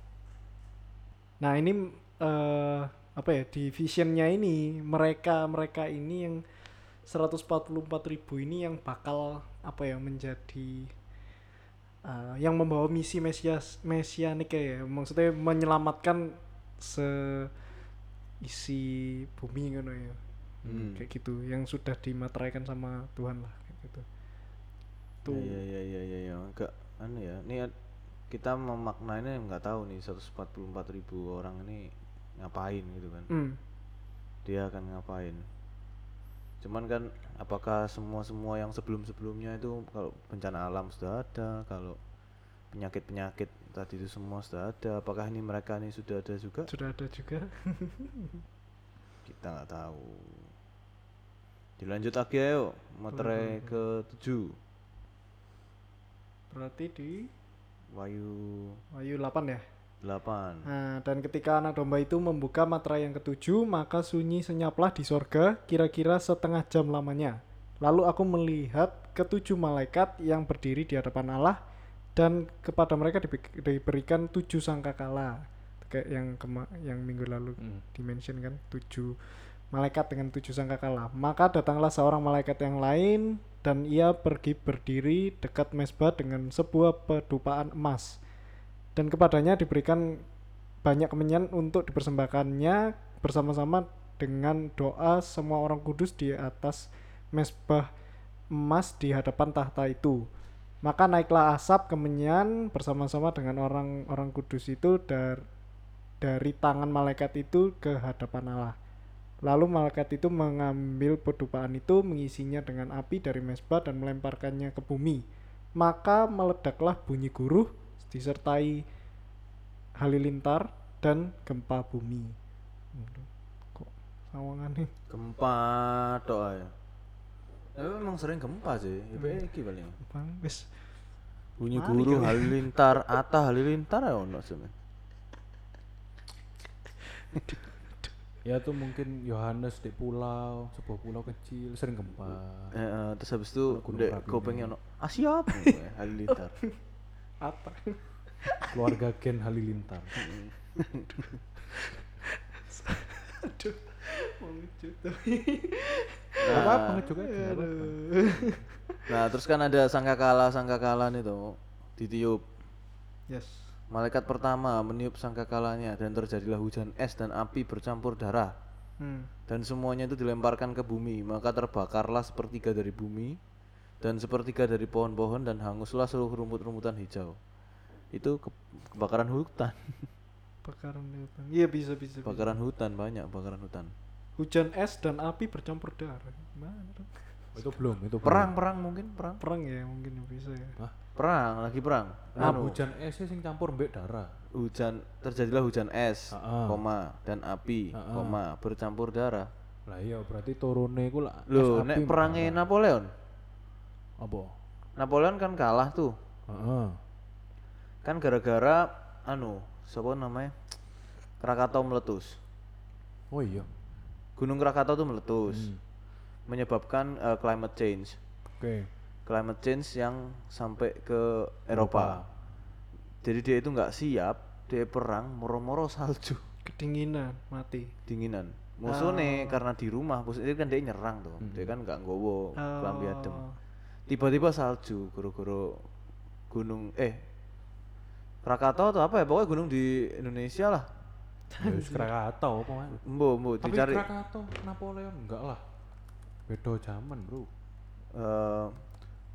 Speaker 2: Nah ini eh apa ya di visionnya ini mereka mereka ini yang 144 ribu ini yang bakal apa ya menjadi eh, yang membawa misi mesias mesianik ya maksudnya menyelamatkan se isi bumi ngono ya
Speaker 3: Hmm.
Speaker 2: kayak gitu yang sudah dimateraikan sama Tuhan lah kayak gitu tuh
Speaker 3: Iya iya iya iya ya. Enggak anu ya. Ini kita memaknainya nggak tahu nih 144 ribu orang ini ngapain gitu kan.
Speaker 2: Hmm.
Speaker 3: Dia akan ngapain. Cuman kan apakah semua-semua yang sebelum-sebelumnya itu kalau bencana alam sudah ada, kalau penyakit-penyakit tadi itu semua sudah ada, apakah ini mereka ini sudah ada juga?
Speaker 2: sudah ada juga.
Speaker 3: Kita nggak tahu. Dilanjut lagi ayo, materai ke 7
Speaker 2: berarti di
Speaker 3: Wahyu
Speaker 2: Wahyu 8 ya
Speaker 3: 8
Speaker 2: Nah, dan ketika anak domba itu membuka materai yang ketujuh, maka sunyi senyaplah di sorga, kira-kira setengah jam lamanya. Lalu aku melihat ketujuh malaikat yang berdiri di hadapan Allah, dan kepada mereka diberikan tujuh sangkakala. Kayak yang kema yang minggu lalu
Speaker 1: Hmm.
Speaker 2: dimention kan, tujuh malaikat dengan tujuh sangkakala. Maka datanglah seorang malaikat yang lain, dan ia pergi berdiri dekat mesbah dengan sebuah pedupaan emas dan kepadanya diberikan banyak kemenyan untuk dipersembahkannya bersama-sama dengan doa semua orang kudus di atas mesbah emas di hadapan tahta itu. Maka naiklah asap kemenyan bersama-sama dengan orang-orang kudus itu dar- dari tangan malaikat itu ke hadapan Allah. Lalu malaikat itu mengambil pedupaan itu, mengisinya dengan api dari mesbah dan melemparkannya ke bumi. Maka meledaklah bunyi guruh disertai halilintar dan gempa bumi. Kok sawangan nih?
Speaker 3: gempa doa ya tapi memang sering gempa sih
Speaker 2: Hmm.
Speaker 3: ya iki paling
Speaker 2: Bang, wis
Speaker 3: bunyi guru halilintar ata halilintar ya ono sih
Speaker 1: ya tuh mungkin Yohanes di pulau sebuah pulau kecil sering gempa
Speaker 3: Eh, eh, terus habis itu dek kopengnya
Speaker 1: ini.
Speaker 3: ono Asyap eh, halilintar.
Speaker 2: Apa?
Speaker 1: keluarga Gen Halilintar
Speaker 2: Aduh. Mau ngecut
Speaker 1: Gak
Speaker 3: Nah,
Speaker 1: apa-apa juga nggak apa-apa.
Speaker 3: Nah, terus kan ada sangkakala sangkakala nih tuh ditiup.
Speaker 2: Yes.
Speaker 3: Malaikat pertama meniup sangkakalanya dan terjadilah hujan es dan api bercampur darah.
Speaker 2: Hmm.
Speaker 3: Dan semuanya itu dilemparkan ke bumi, maka terbakarlah sepertiga dari bumi dan sepertiga dari pohon-pohon dan hanguslah seluruh rumput-rumputan hijau. Itu ke- kebakaran hutan.
Speaker 2: Bakaran hutan. Iya bisa bisa. bisa.
Speaker 3: Bakaran hutan banyak, bakaran hutan.
Speaker 2: Hujan es dan api bercampur darah. Dong?
Speaker 1: itu belum itu belum.
Speaker 3: Perang, perang mungkin perang.
Speaker 2: Perang ya mungkin bisa ya.
Speaker 1: Hah?
Speaker 3: Perang, lagi perang.
Speaker 1: Nah,
Speaker 3: Anu,
Speaker 1: hujan es sing campur mbek darah
Speaker 3: hujan terjadilah hujan es, koma dan api, koma bercampur darah.
Speaker 1: lah iya berarti turune iku lah api
Speaker 3: nek perangnya. Napoleon.
Speaker 1: Apa
Speaker 3: Napoleon kan kalah tuh.
Speaker 1: Heeh.
Speaker 3: Kan gara-gara anu, siapa namanya? Krakatau meletus.
Speaker 1: oh iya
Speaker 3: Gunung Krakatau tuh meletus.
Speaker 1: Hmm.
Speaker 3: Menyebabkan eh, climate change.
Speaker 1: oke
Speaker 3: Climate change yang sampai ke Eropa. Jadi dia itu nggak siap, dia perang moro-moro salju,
Speaker 2: Kedinginan mati.
Speaker 3: dinginan. Musuhnya karena di rumah, musuhnya kan dia nyerang tuh. Dia kan nggak nggowo kelambi adem. Tiba-tiba salju, guru-guru gunung eh Krakatau atau apa ya? Pokoknya gunung di Indonesia lah.
Speaker 1: ya Krakatau apa?
Speaker 3: Mbo, mbo
Speaker 1: tapi
Speaker 3: dicari
Speaker 1: Krakatau Napoleon enggak lah beda zaman bro
Speaker 3: eh,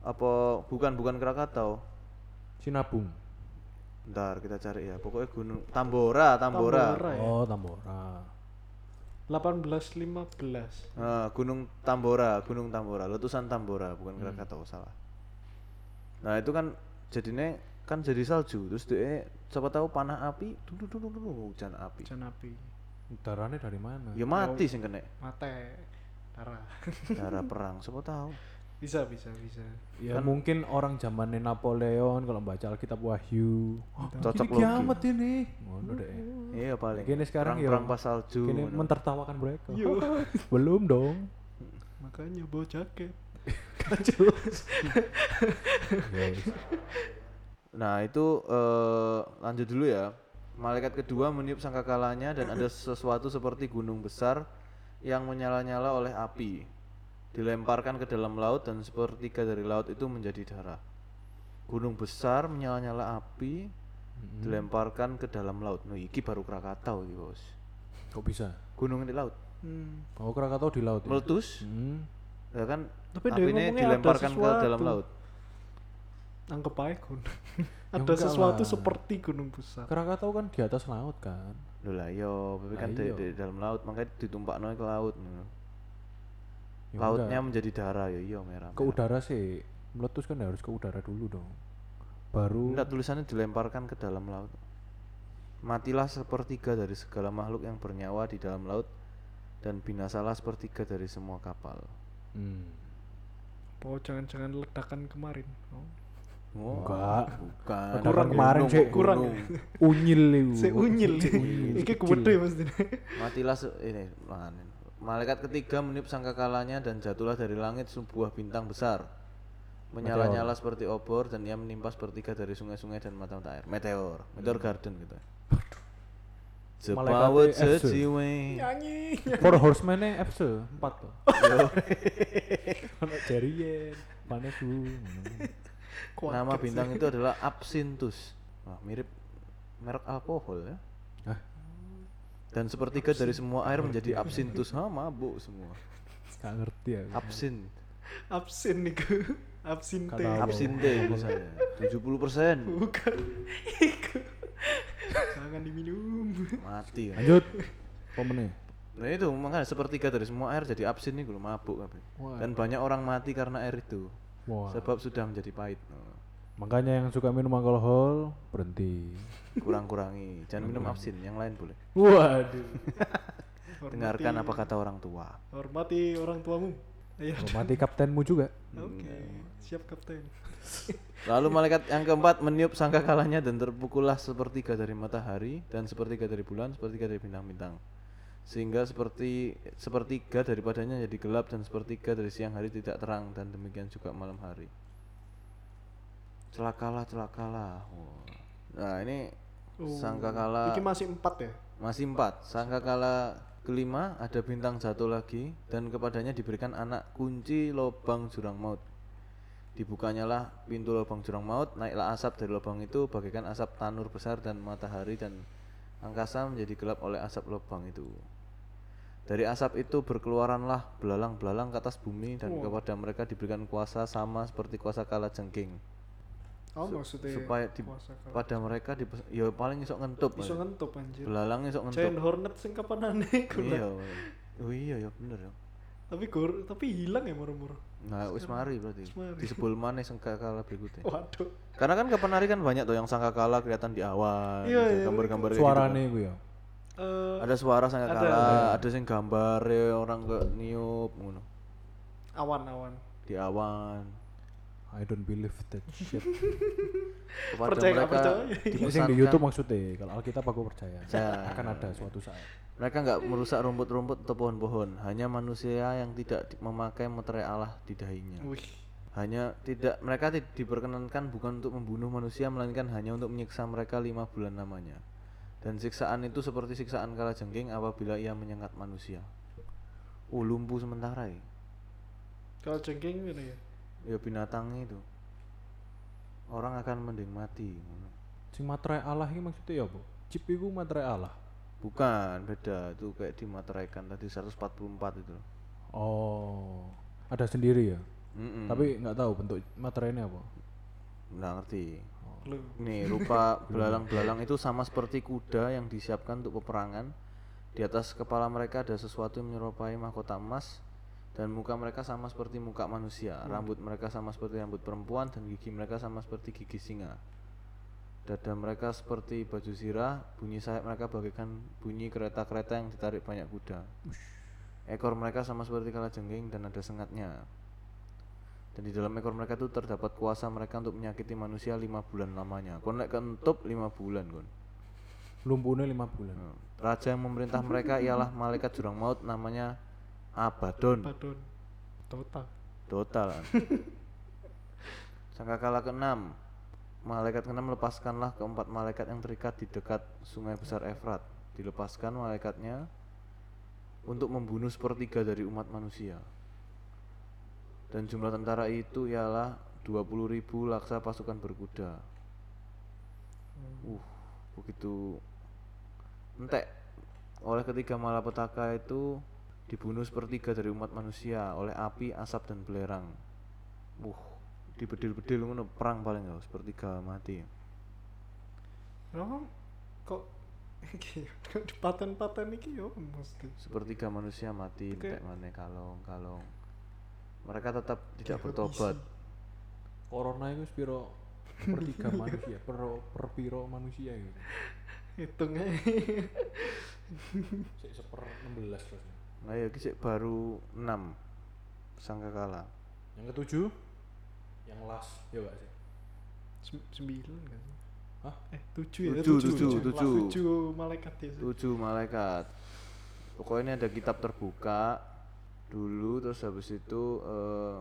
Speaker 3: apa bukan bukan Krakatau.
Speaker 1: Sinabung
Speaker 3: Bentar kita cari ya. Pokoknya gunung Tambora, Tambora.
Speaker 2: Tambora ya.
Speaker 1: oh Tambora
Speaker 2: 1815.
Speaker 3: Nah, gunung Tambora, Gunung Tambora, letusan Tambora, bukan Krakatau salah. Nah, itu kan jadinya kan jadi salju, terus dia siapa tahu panah api, dulu dulu dulu hujan api.
Speaker 2: Hujan api.
Speaker 1: darahnya dari mana
Speaker 3: Ya mati sing kena
Speaker 2: Mate. Darah.
Speaker 3: darah perang, siapa tahu.
Speaker 2: Bisa bisa bisa.
Speaker 1: ya mungkin orang zamannya Napoleon kalau baca Alkitab Wahyu oh,
Speaker 3: Cocok
Speaker 1: ini kiamat ini ngono deh
Speaker 3: Iya paling.
Speaker 1: Gini sekarang ya
Speaker 3: perang pas salju.
Speaker 1: Kini
Speaker 3: ngono.
Speaker 1: mentertawakan mereka belum dong
Speaker 2: Makanya bawa jaket.
Speaker 1: Ya.
Speaker 3: Nah itu eh, lanjut dulu ya. Malaikat kedua meniup sangkakalanya dan ada sesuatu seperti gunung besar yang menyala-nyala oleh api. Dilemparkan ke dalam laut dan sepertiga dari laut itu menjadi darah. Gunung besar menyala-nyala api dilemparkan ke dalam laut. Nah, iki baru Krakatau iki, Bos.
Speaker 1: kok bisa
Speaker 3: Gunung di laut.
Speaker 2: Hmm.
Speaker 1: oh Krakatau di laut ya?
Speaker 3: Meletus,
Speaker 1: hmm.
Speaker 3: ya kan
Speaker 2: Tapi dia
Speaker 3: apinya
Speaker 2: ngomongnya ada
Speaker 3: dilemparkan ke dalam laut.
Speaker 2: Anggap aja gunung.
Speaker 1: Ya
Speaker 2: Ada
Speaker 1: enggak
Speaker 2: sesuatu
Speaker 1: lah.
Speaker 2: seperti gunung besar.
Speaker 1: Krakatau kan di atas laut kan
Speaker 3: Loh lah yo, tapi kan di,
Speaker 1: iya.
Speaker 3: di dalam laut makanya ditumpakno ke laut.
Speaker 1: Ya
Speaker 3: Lautnya
Speaker 1: enggak.
Speaker 3: menjadi darah ya iya merah.
Speaker 1: ke udara sih meletus kan harus ke udara dulu dong baru
Speaker 3: Enggak tulisannya dilemparkan ke dalam laut. Matilah sepertiga dari segala makhluk yang bernyawa di dalam laut dan binasalah sepertiga dari semua kapal.
Speaker 1: hmm.
Speaker 2: Oh jangan-jangan ledakan kemarin. Oh.
Speaker 3: Oh,
Speaker 1: Enggak.
Speaker 3: bukan.
Speaker 1: Ledakan Kurang kemarin
Speaker 3: Gunung,
Speaker 1: sih.
Speaker 2: Kurang.
Speaker 1: unyil itu
Speaker 2: unyil. Iki gede mesti.
Speaker 3: Matilah se- ini lahanin. Malaikat ketiga meniup sangkakalanya dan jatuhlah dari langit sebuah bintang besar. Menyala-nyala seperti obor dan ia menimpa sepertiga dari sungai-sungai dan mata-mata air. Meteor, meteor garden gitu. Sepawet
Speaker 1: FC.
Speaker 3: sejiwe.
Speaker 2: Nyanyi.
Speaker 1: Four Horsemen-nya FC 4 tuh Ono Jerien Panesu
Speaker 3: Nama bintang itu adalah Absinthus. Wah, mirip merek alkohol ya.
Speaker 1: Hah?
Speaker 3: Dan sepertiga dari semua air menjadi absinthus. Ha, mabuk semua.
Speaker 1: Gak ngerti ya
Speaker 3: Absin.
Speaker 2: Absin niku. Absin
Speaker 1: Nggak
Speaker 2: teh.
Speaker 1: tahu.
Speaker 3: Absinte misalnya. 70%
Speaker 2: Bukan. Iku. Jangan diminum.
Speaker 3: mati. ya.
Speaker 1: Lanjut Pemennya
Speaker 3: Nah itu makanya sepertiga dari semua air jadi absin nih belum mabuk kabeh. Dan banyak orang mati karena air itu.
Speaker 1: Wah
Speaker 3: Sebab sudah menjadi pahit. Oh,
Speaker 1: Makanya yang suka minum alkohol Berhenti
Speaker 3: Kurang-kurangi. Jangan minum absin, yang lain boleh.
Speaker 1: Waduh
Speaker 3: Dengarkan apa kata orang tua.
Speaker 2: Hormati orang tuamu. Iya.
Speaker 1: Oh, mati kaptenmu juga.
Speaker 2: Oke, siap kapten.
Speaker 3: Lalu malaikat yang keempat meniup sangkakalanya dan terpukullah sepertiga dari matahari dan sepertiga dari bulan, sepertiga dari bintang-bintang. Sehingga seperti sepertiga daripadanya jadi gelap dan sepertiga dari siang hari tidak terang dan demikian juga malam hari. Celakalah, celakalah. Wah. Nah, ini
Speaker 2: Oh,
Speaker 3: sangkakala
Speaker 2: Iki masih empat ya?
Speaker 3: masih empat. Sangkakala kelima ada bintang jatuh lagi dan kepadanya diberikan anak kunci lubang jurang maut. Dibukanya lah pintu lubang jurang maut, naiklah asap dari lubang itu bagaikan asap tanur besar dan matahari dan angkasa menjadi gelap oleh asap lubang itu. Dari asap itu berkeluaranlah belalang-belalang ke atas bumi dan kepada mereka diberikan kuasa sama seperti kuasa kala jengking.
Speaker 2: Oh,
Speaker 3: Su-
Speaker 2: maksudnya
Speaker 3: supaya di- Pada mereka di ya paling isok ngentup.
Speaker 2: iso ngentup anjir.
Speaker 3: Belalang isok ngentup.
Speaker 2: Giant Hornet sing kapanane iku lah.
Speaker 3: Iya. Oh iya ya bener ya.
Speaker 2: Tapi gor tapi hilang ya moro-moro.
Speaker 3: Nah, wis mari berarti.
Speaker 2: Wis mari.
Speaker 3: Disebul maneh sangkakala berikutnya.
Speaker 2: Waduh.
Speaker 3: Karena kan kapan hari kan banyak tuh yang sangkakala kelihatan di awan,
Speaker 2: Iya,
Speaker 3: gitu,
Speaker 2: iya,
Speaker 3: gambar-gambar kayak gitu
Speaker 1: Suarane
Speaker 3: kan.
Speaker 1: gue ya.
Speaker 2: Eh,
Speaker 3: Ada suara sangkakala,
Speaker 2: Ada.
Speaker 3: ada sing gambar orang ke niup ngono
Speaker 2: awan-awan.
Speaker 3: di awan.
Speaker 1: I don't believe that shit.
Speaker 3: Kepada
Speaker 2: Percaya nggak
Speaker 3: mereka
Speaker 2: percaya?
Speaker 1: Ini sing di
Speaker 3: dipesankan-
Speaker 1: YouTube maksudnya, kalau Alkitab aku percaya.
Speaker 3: Ya.
Speaker 1: Akan ada suatu saat.
Speaker 3: Mereka nggak merusak rumput-rumput atau pohon-pohon, hanya manusia yang tidak memakai meterai Allah di dahinya.
Speaker 2: Wih.
Speaker 3: hanya tidak mereka ti- diperkenankan bukan untuk membunuh manusia melainkan hanya untuk menyiksa mereka lima bulan lamanya dan siksaan itu seperti siksaan kala jengking apabila ia menyengat manusia oh lumpuh sementara ya
Speaker 2: Kalau jengking gimana ya?
Speaker 3: Ya binatang itu orang akan mending mati
Speaker 1: Sing materai Allah ini maksudnya ya apa? Chip itu materai Allah.
Speaker 3: bukan beda itu kayak dimateraikan tadi 144 itu
Speaker 1: Oh, ada sendiri ya.
Speaker 3: Mm-mm.
Speaker 1: Tapi nggak tahu bentuk materainya apa.
Speaker 3: nggak ngerti
Speaker 2: Lu.
Speaker 3: Nih, rupa belalang-belalang itu sama seperti kuda yang disiapkan untuk peperangan. Di atas kepala mereka ada sesuatu yang menyerupai mahkota emas dan muka mereka sama seperti muka manusia. Rambut mereka sama seperti rambut perempuan dan gigi mereka sama seperti gigi singa. Dada mereka seperti baju zirah, bunyi sayap mereka bagaikan bunyi kereta-kereta yang ditarik banyak kuda. Ekor mereka sama seperti kalajengking dan ada sengatnya. Dan di dalam ekor mereka itu terdapat kuasa mereka untuk menyakiti manusia lima bulan lamanya. Kon lek kentut lima bulan kon.
Speaker 1: Lumpuhnya lima bulan.
Speaker 3: Nah, Raja yang memerintah mereka ialah malaikat jurang maut namanya Abaddon.
Speaker 2: Badon. Total.
Speaker 3: Total. Sangkakala keenam. Malaikat keenam melepaskanlah keempat malaikat yang terikat di dekat sungai besar Efrat. Dilepaskan malaikatnya untuk membunuh sepertiga dari umat manusia. Dan jumlah tentara itu ialah 20.000 laksa pasukan berkuda. Uh, begitu entek oleh ketiga malapetaka itu dibunuh sepertiga dari umat manusia oleh api, asap dan belerang. Uh, dibedil-bedil ngono perang paling ya sepertiga mati.
Speaker 2: Oh, kok iki di paten-paten iki yo mesti.
Speaker 3: Sepertiga manusia mati, entek maneh kalong, kalong. Mereka tetap tidak bertobat.
Speaker 1: Corona itu spiro per tiga manusia, per per piro manusia gitu.
Speaker 2: Hitungnya
Speaker 1: Sik seper 16 terus.
Speaker 3: Nah, ya iki sik baru 6 sangkakala.
Speaker 1: Yang ketujuh yang last ya gak sih?
Speaker 2: Sem- sembilan kan?
Speaker 1: Hah?
Speaker 2: Eh tujuh ya?
Speaker 3: Tujuh,
Speaker 2: tujuh,
Speaker 3: tujuh,
Speaker 2: tujuh.
Speaker 3: tujuh.
Speaker 2: Tujuh malaikat ya. sih.
Speaker 3: tujuh malaikat pokoknya ini ada kitab terbuka dulu terus habis itu eh,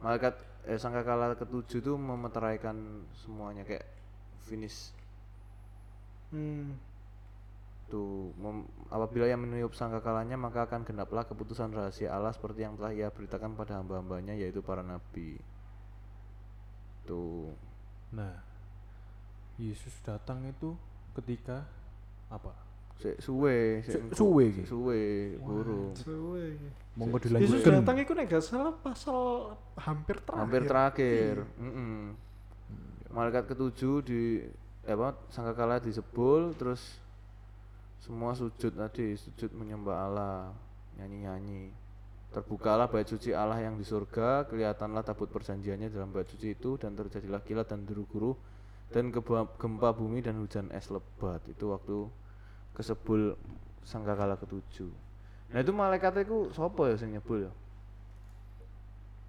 Speaker 3: malaikat eh sangkakala ketujuh tuh memeteraikan semuanya kayak finish
Speaker 2: Hmm.
Speaker 3: Tuh mem- apabila ia meniup sangkakalanya maka akan genaplah keputusan rahasia Allah seperti yang telah ia beritakan pada hamba-hambanya yaitu para nabi tuh
Speaker 1: Nah, Yesus datang itu ketika apa?
Speaker 3: Sik suwe, sik
Speaker 1: suwe iki?
Speaker 3: suwe, burung.
Speaker 2: Suwe.
Speaker 1: Monggo
Speaker 3: Yesus
Speaker 2: Yesus
Speaker 1: dilanjutkan.
Speaker 2: datang itu nek gak salah pasal hampir terakhir.
Speaker 3: hampir terakhir mm-mm. malaikat ketujuh di eh, apa sangkakala disebul terus semua sujud tadi sujud menyembah Allah nyanyi-nyanyi. Terbukalah bait suci Allah yang di surga kelihatanlah tabut perjanjiannya dalam bait suci itu dan terjadilah kilat dan deru guru dan gempa bumi dan hujan es lebat. Itu waktu kesebul sangkakala ketujuh. Nah itu malaikat itu sopo ya sing nyebul ya?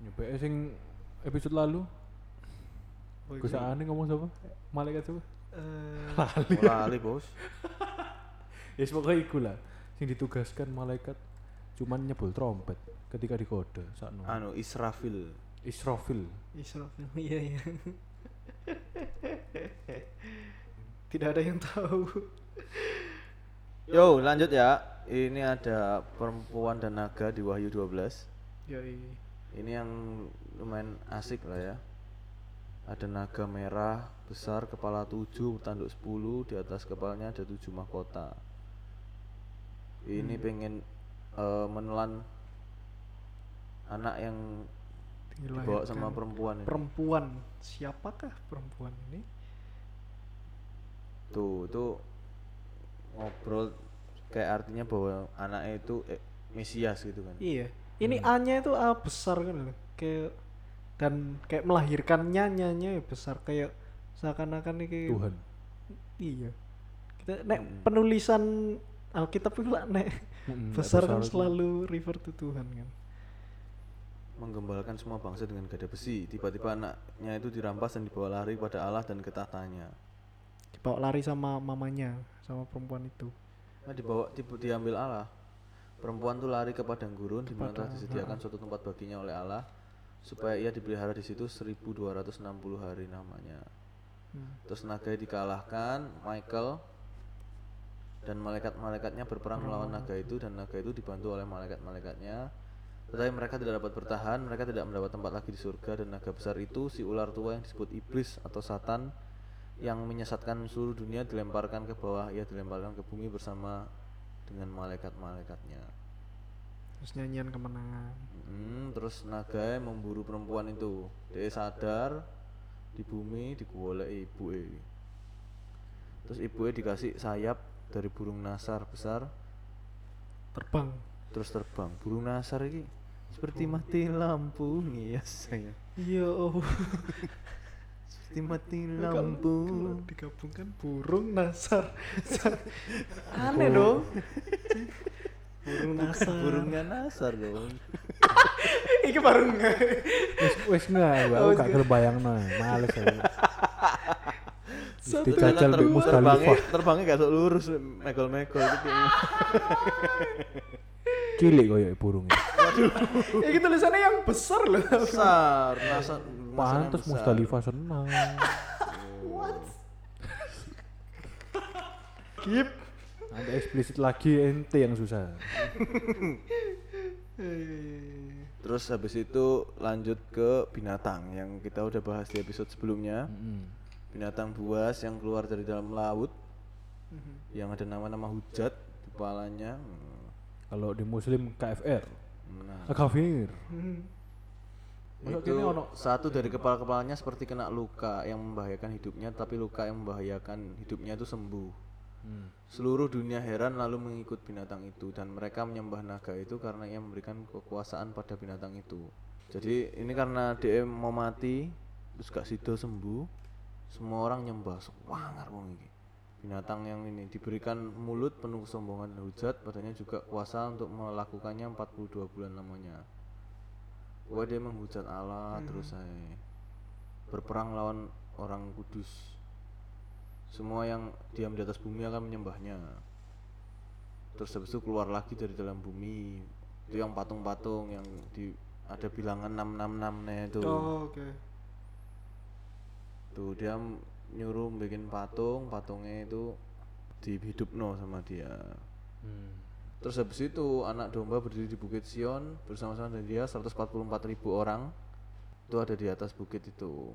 Speaker 1: Nyoba sing episode lalu.
Speaker 2: Oh,
Speaker 1: Gus
Speaker 2: iki,
Speaker 1: Ane ngomong siapa? Malaikat siapa?
Speaker 2: eh,
Speaker 3: Lali bos.
Speaker 1: Ya pokoknya iku lah Sing ditugaskan malaikat Cuman nyebul trompet ketika dikode sakno.
Speaker 3: Anu Israfil.
Speaker 1: Israfil.
Speaker 2: Israfil iya iya tidak ada yang tahu
Speaker 3: Yo lanjut ya. Ini ada perempuan dan naga di Wahyu 12.
Speaker 2: ya
Speaker 3: Ini yang lumayan asik lah ya. Ada naga merah besar kepala tujuh tanduk sepuluh di atas kepalanya ada tujuh mahkota. Ini pengen eh, menelan anak yang dibawa sama perempuan ini.
Speaker 2: perempuan siapakah perempuan ini
Speaker 3: Tuh, itu ngobrol kayak artinya bahwa anaknya itu eh, Mesias gitu kan.
Speaker 2: iya ini
Speaker 1: Hmm.
Speaker 2: A nya itu A besar kan loh kayak dan kayak melahirkannya nyanya besar kayak seakan-akan ini kayak
Speaker 1: Tuhan.
Speaker 2: iya kita nek
Speaker 3: Hmm.
Speaker 2: penulisan Alkitab itu lah nek
Speaker 1: Mm-mm,
Speaker 2: besar kan
Speaker 1: itu.
Speaker 2: selalu refer to Tuhan kan
Speaker 3: Menggembalkan semua bangsa dengan gada besi. Tiba-tiba anaknya itu dirampas dan dibawa lari pada Allah dan ke tahtanya.
Speaker 2: dibawa lari sama mamanya sama perempuan itu
Speaker 3: Nah, dibawa tiba diambil Allah. Perempuan tuh lari ke padang gurun di mana telah disediakan suatu tempat baginya oleh Allah supaya ia dipelihara di situ 1260 hari namanya.
Speaker 2: Hmm.
Speaker 3: Terus naga dikalahkan, Michael dan malaikat-malaikatnya berperang melawan naga itu dan naga itu dibantu oleh malaikat-malaikatnya. Tetapi mereka tidak dapat bertahan, mereka tidak mendapat tempat lagi di surga dan naga besar itu si ular tua yang disebut iblis atau satan yang menyesatkan seluruh dunia dilemparkan ke bawah, ia dilemparkan ke bumi bersama dengan malaikat-malaikatnya.
Speaker 2: terus nyanyian kemenangan
Speaker 3: Hmm, terus naga memburu perempuan itu. Dia sadar di bumi digolek ibu Terus ibu dikasih sayap dari burung nasar besar
Speaker 2: terbang
Speaker 3: terus terbang. Burung nasar ini seperti mati lampu yes saya.
Speaker 2: iya oh
Speaker 3: Seperti mati lampu.
Speaker 2: kalau digabungkan burung nasar aneh dong burung nasar
Speaker 3: Burungnya nasar dong.
Speaker 2: iki baru nggak
Speaker 1: wis enggak, aku
Speaker 2: Oh,
Speaker 1: gak
Speaker 2: wis
Speaker 1: kebayang nah, males aku.
Speaker 2: Satu-
Speaker 1: Dijajal
Speaker 3: Ter-
Speaker 1: di
Speaker 3: terbangnya, terbangnya gak sok lurus, megol-megol gitu.
Speaker 1: Cilik koyo burungnya.
Speaker 2: ya gitu tulisannya yang besar loh
Speaker 3: Besar,
Speaker 1: Pantes
Speaker 3: besar.
Speaker 1: Musdalifah senang.
Speaker 2: Kip
Speaker 1: Ada eksplisit lagi ente yang susah.
Speaker 3: Terus habis itu lanjut ke binatang yang kita udah bahas di episode sebelumnya.
Speaker 1: Mm-mm.
Speaker 3: Binatang buas yang keluar dari dalam laut yang ada nama-nama hujat di kepalanya. Hmm,
Speaker 1: Kalau di muslim KFR.
Speaker 3: Nah,
Speaker 1: Kafir.
Speaker 2: Hmm.
Speaker 3: Itu
Speaker 1: ono-
Speaker 3: satu dari kepala-kepalanya seperti kena luka yang membahayakan hidupnya, tapi luka yang membahayakan hidupnya itu sembuh.
Speaker 1: Hmm.
Speaker 3: Seluruh dunia heran lalu mengikut binatang itu dan mereka menyembah naga itu karena ia memberikan kekuasaan pada binatang itu. Jadi ini karena dia mau mati terus gak sido sembuh, semua orang nyembah. Semangar wong iki. Binatang yang ini diberikan mulut penuh kesombongan dan hujat, padanya juga kuasa untuk melakukannya 42 bulan lamanya. Wah dia menghujat Allah terus saya berperang lawan orang kudus. Semua yang diam di atas bumi akan menyembahnya. Terus habis itu keluar lagi dari dalam bumi. Itu yang patung-patung yang di ada bilangan 666 nya itu.
Speaker 2: Oh oke
Speaker 3: tuh dia nyuruh bikin patung patungnya itu dihidupno sama dia
Speaker 1: Hmm.
Speaker 3: terus habis itu anak domba berdiri di bukit Sion bersama-sama dengan dia 144 ribu orang itu ada di atas bukit itu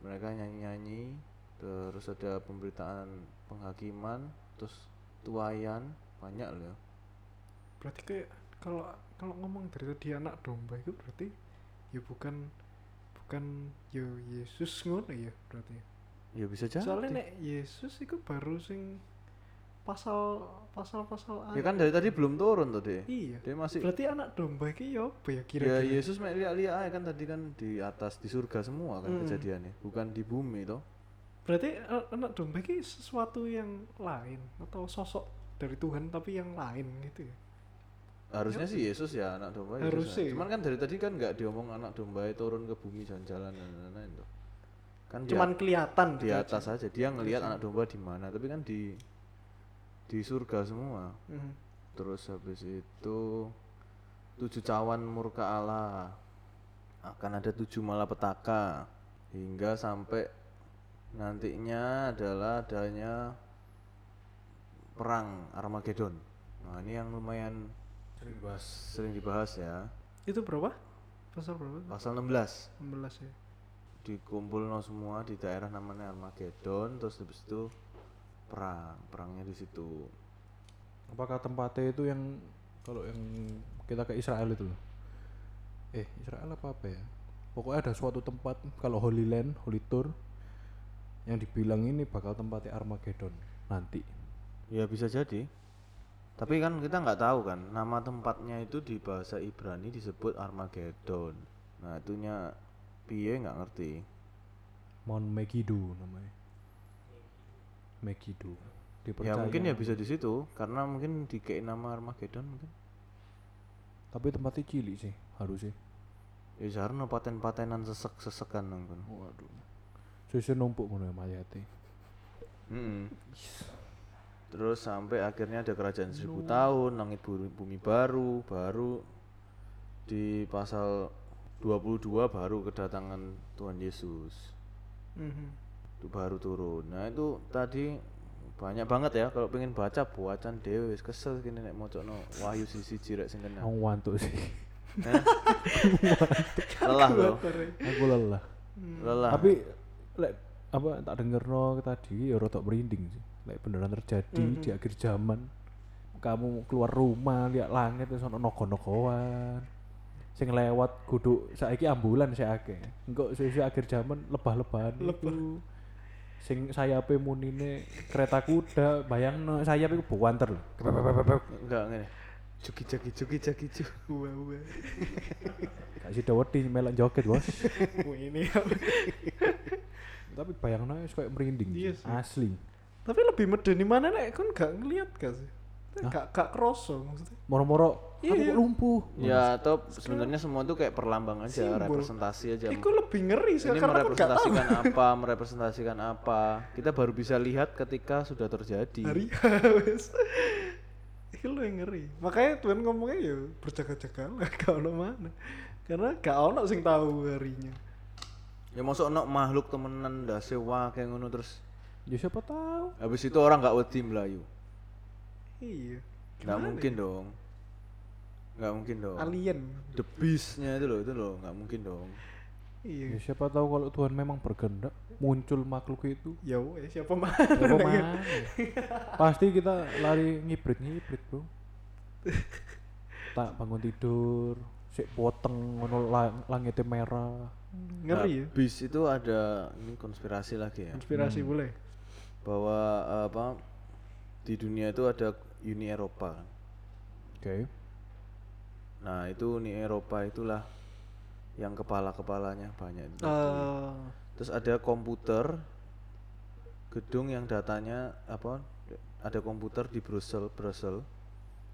Speaker 3: mereka nyanyi-nyanyi terus ada pemberitaan penghakiman terus tuayan banyak loh ya.
Speaker 2: berarti kayak kalau kalau ngomong dari tadi anak domba itu berarti ya bukan bukan ya Yesus ngono ya berarti
Speaker 3: ya. Bisa jadi.
Speaker 2: Soalnya nek Yesus itu baru sing pasal pasal pasal
Speaker 3: ya kan dari tadi belum turun deh
Speaker 2: iya.
Speaker 3: Dia masih
Speaker 2: berarti anak domba itu ya apa ya
Speaker 3: ya
Speaker 2: kira-kira
Speaker 3: Yesus mek lihat-lihat kan tadi kan di atas di surga semua kan
Speaker 2: Hmm.
Speaker 3: kejadiannya. Bukan di bumi toh.
Speaker 2: Berarti anak domba itu sesuatu yang lain atau sosok dari Tuhan tapi yang lain gitu ya
Speaker 3: harusnya sih Yesus ya anak domba Yesus
Speaker 2: Harusnya.
Speaker 3: ya. cuman kan dari tadi kan nggak diomong anak domba itu turun ke bumi jalan-jalan dan lain-lain tuh. Kan
Speaker 2: Cuman kelihatan
Speaker 3: di
Speaker 2: gitu
Speaker 3: atas aja. Dia ngelihat anak domba di mana tapi kan di di surga semua.
Speaker 2: Mhm.
Speaker 3: terus habis itu tujuh cawan murka Allah. Akan ada tujuh malapetaka. Hingga sampai nantinya adalah adanya perang Armageddon. Nah ini yang lumayan
Speaker 1: Sering bahas.
Speaker 3: sering dibahas ya
Speaker 2: Itu berapa? Pasal berapa?
Speaker 3: pasal 16
Speaker 2: 16 ya.
Speaker 3: dikumpul semua di daerah namanya Armageddon terus habis itu perang perangnya di situ
Speaker 1: Apakah tempatnya itu yang kalau yang kita ke Israel itu loh? Eh, Israel apa apa ya? Pokoknya ada suatu tempat kalau Holy Land, Holy Tour yang dibilang ini bakal tempatnya Armageddon nanti.
Speaker 3: Ya bisa jadi. Tapi kan kita nggak tahu kan nama tempatnya itu di bahasa Ibrani disebut Armageddon. Nah itunya piye nggak ngerti.
Speaker 1: Mount Megiddo namanya. Megiddo.
Speaker 3: Ya
Speaker 1: Dipercaya.
Speaker 3: mungkin ya bisa di situ karena mungkin dikei nama Armageddon mungkin.
Speaker 1: Tapi tempatnya cilik sih harusnya.
Speaker 3: Ya seharusnya paten-patenan sesek-sesekan nang.
Speaker 1: Waduh. Susu numpuk ngono ya mayate.
Speaker 3: Mm-mm. Terus sampai akhirnya ada kerajaan seribu tahun, langit bumi, bumi baru, baru di pasal 22 baru kedatangan Tuhan Yesus.
Speaker 2: Mhm.
Speaker 3: itu baru turun nah itu tadi banyak banget ya kalau pengen baca buatan dewe wis kesel gini nek mocokno wahyu sisi jirek sing kena
Speaker 1: Aku ngantuk sih.
Speaker 3: lelah loh
Speaker 1: Aku lelah.
Speaker 3: lelah
Speaker 1: Tapi lek apa tak denger no tadi ya rotok merinding sih. Lek beneran terjadi di akhir zaman kamu keluar rumah lihat langit terus ono nogo-nogoan. Sing lewat kudu saiki ambulan sih akeh. Engko sisi akhir zaman lebah-lebahan itu. Sing sayape munine kereta kuda, bayangno sayap iku buanter lho.
Speaker 3: enggak ngene cuki jaki cuki jaki cu
Speaker 2: Wah, wah.
Speaker 1: Kasih daweti melok joget, Bos.
Speaker 2: Ini
Speaker 1: Tapi bayangno wis koyo merinding.
Speaker 2: Iya
Speaker 1: sih.
Speaker 2: sih.
Speaker 1: Asli.
Speaker 2: Tapi lebih medeni mana nek kon gak ngeliat gak sih? Gak gak kroso maksudnya.
Speaker 1: Moro-moro
Speaker 2: Iya.
Speaker 1: kok lumpuh.
Speaker 3: ya atau sebenarnya semua itu kayak perlambang aja
Speaker 2: Simbol.
Speaker 3: representasi aja
Speaker 2: Iku lebih ngeri sih
Speaker 3: ini
Speaker 2: karena kon gak tahu
Speaker 3: merepresentasikan apa merepresentasikan apa kita baru bisa lihat ketika sudah terjadi
Speaker 2: hari wes. Iku lo yang ngeri. Makanya Tuhan ngomongnya ya berjaga-jagalah gak ono mana. Karena gak ono sing tahu harinya.
Speaker 3: ya masuk ono makhluk temenan ndase wah kayak ngono terus
Speaker 1: Ya siapa tahu.
Speaker 3: habis itu orang nggak wedi melayu
Speaker 2: Iya.
Speaker 3: nggak mungkin
Speaker 2: ya?
Speaker 3: dong nggak mungkin dong
Speaker 2: Alien.
Speaker 3: the beast-nya itu loh itu loh nggak mungkin dong
Speaker 1: Ya
Speaker 2: Iya.
Speaker 1: siapa tahu kalau Tuhan memang berkehendak muncul makhluk itu.
Speaker 2: Ya wes siapa mah?
Speaker 1: Ya, apa mana? Pasti kita lari ngibrit-ngibrit, Bro. tak bangun tidur, sik poteng ngono lang- langitnya merah.
Speaker 2: Ngeri
Speaker 3: Nah,
Speaker 2: ya.
Speaker 3: beast itu ada ini konspirasi lagi ya
Speaker 2: Konspirasi
Speaker 1: Hmm.
Speaker 2: boleh.
Speaker 3: Bahwa eh, apa di dunia itu ada Uni Eropa kan.
Speaker 1: Oke.
Speaker 3: nah itu Uni Eropa itulah yang kepala-kepalanya banyak itu.
Speaker 2: Eh,
Speaker 3: terus ada komputer gedung yang datanya apa ada komputer di Brussel Brussel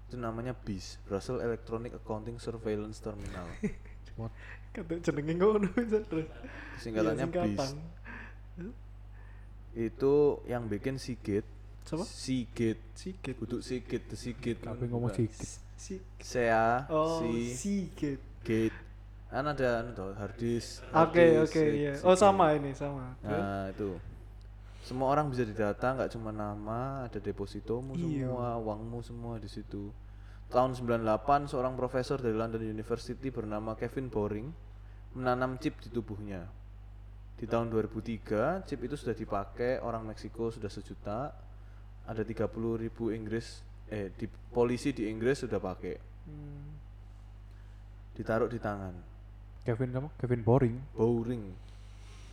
Speaker 3: itu namanya BIS Brussels Electronic Accounting Surveillance Terminal
Speaker 1: What?
Speaker 2: kata jenenge ngono terus.
Speaker 3: singkatannya
Speaker 2: Iya,
Speaker 3: BIS. Itu yang bikin Sigit
Speaker 2: Siapa?
Speaker 3: Sigit
Speaker 2: Sigit.
Speaker 3: kudu Sigit the Sigit
Speaker 1: Tapi ngomong sedikit.
Speaker 2: Si
Speaker 3: Sea
Speaker 2: Oh,
Speaker 3: si
Speaker 2: Sigit.
Speaker 3: Gate kan ada anu toh, hard disk
Speaker 2: Oke, oke, iya. Oh, sama ini, sama.
Speaker 3: Nah itu semua orang bisa didata, nggak cuma nama, ada depositomu
Speaker 2: Iya.
Speaker 3: semua, uangmu semua di situ. Tahun 98 seorang profesor dari London University bernama Kevin Boring menanam chip di tubuhnya. Di tahun 2003 chip itu sudah dipakai orang Meksiko sudah sejuta. Ada 30 ribu Inggris eh di polisi di Inggris sudah pakai.
Speaker 2: Hmm.
Speaker 3: Ditaruh di tangan.
Speaker 1: Kevin kamu? Kevin boring.
Speaker 3: Boring.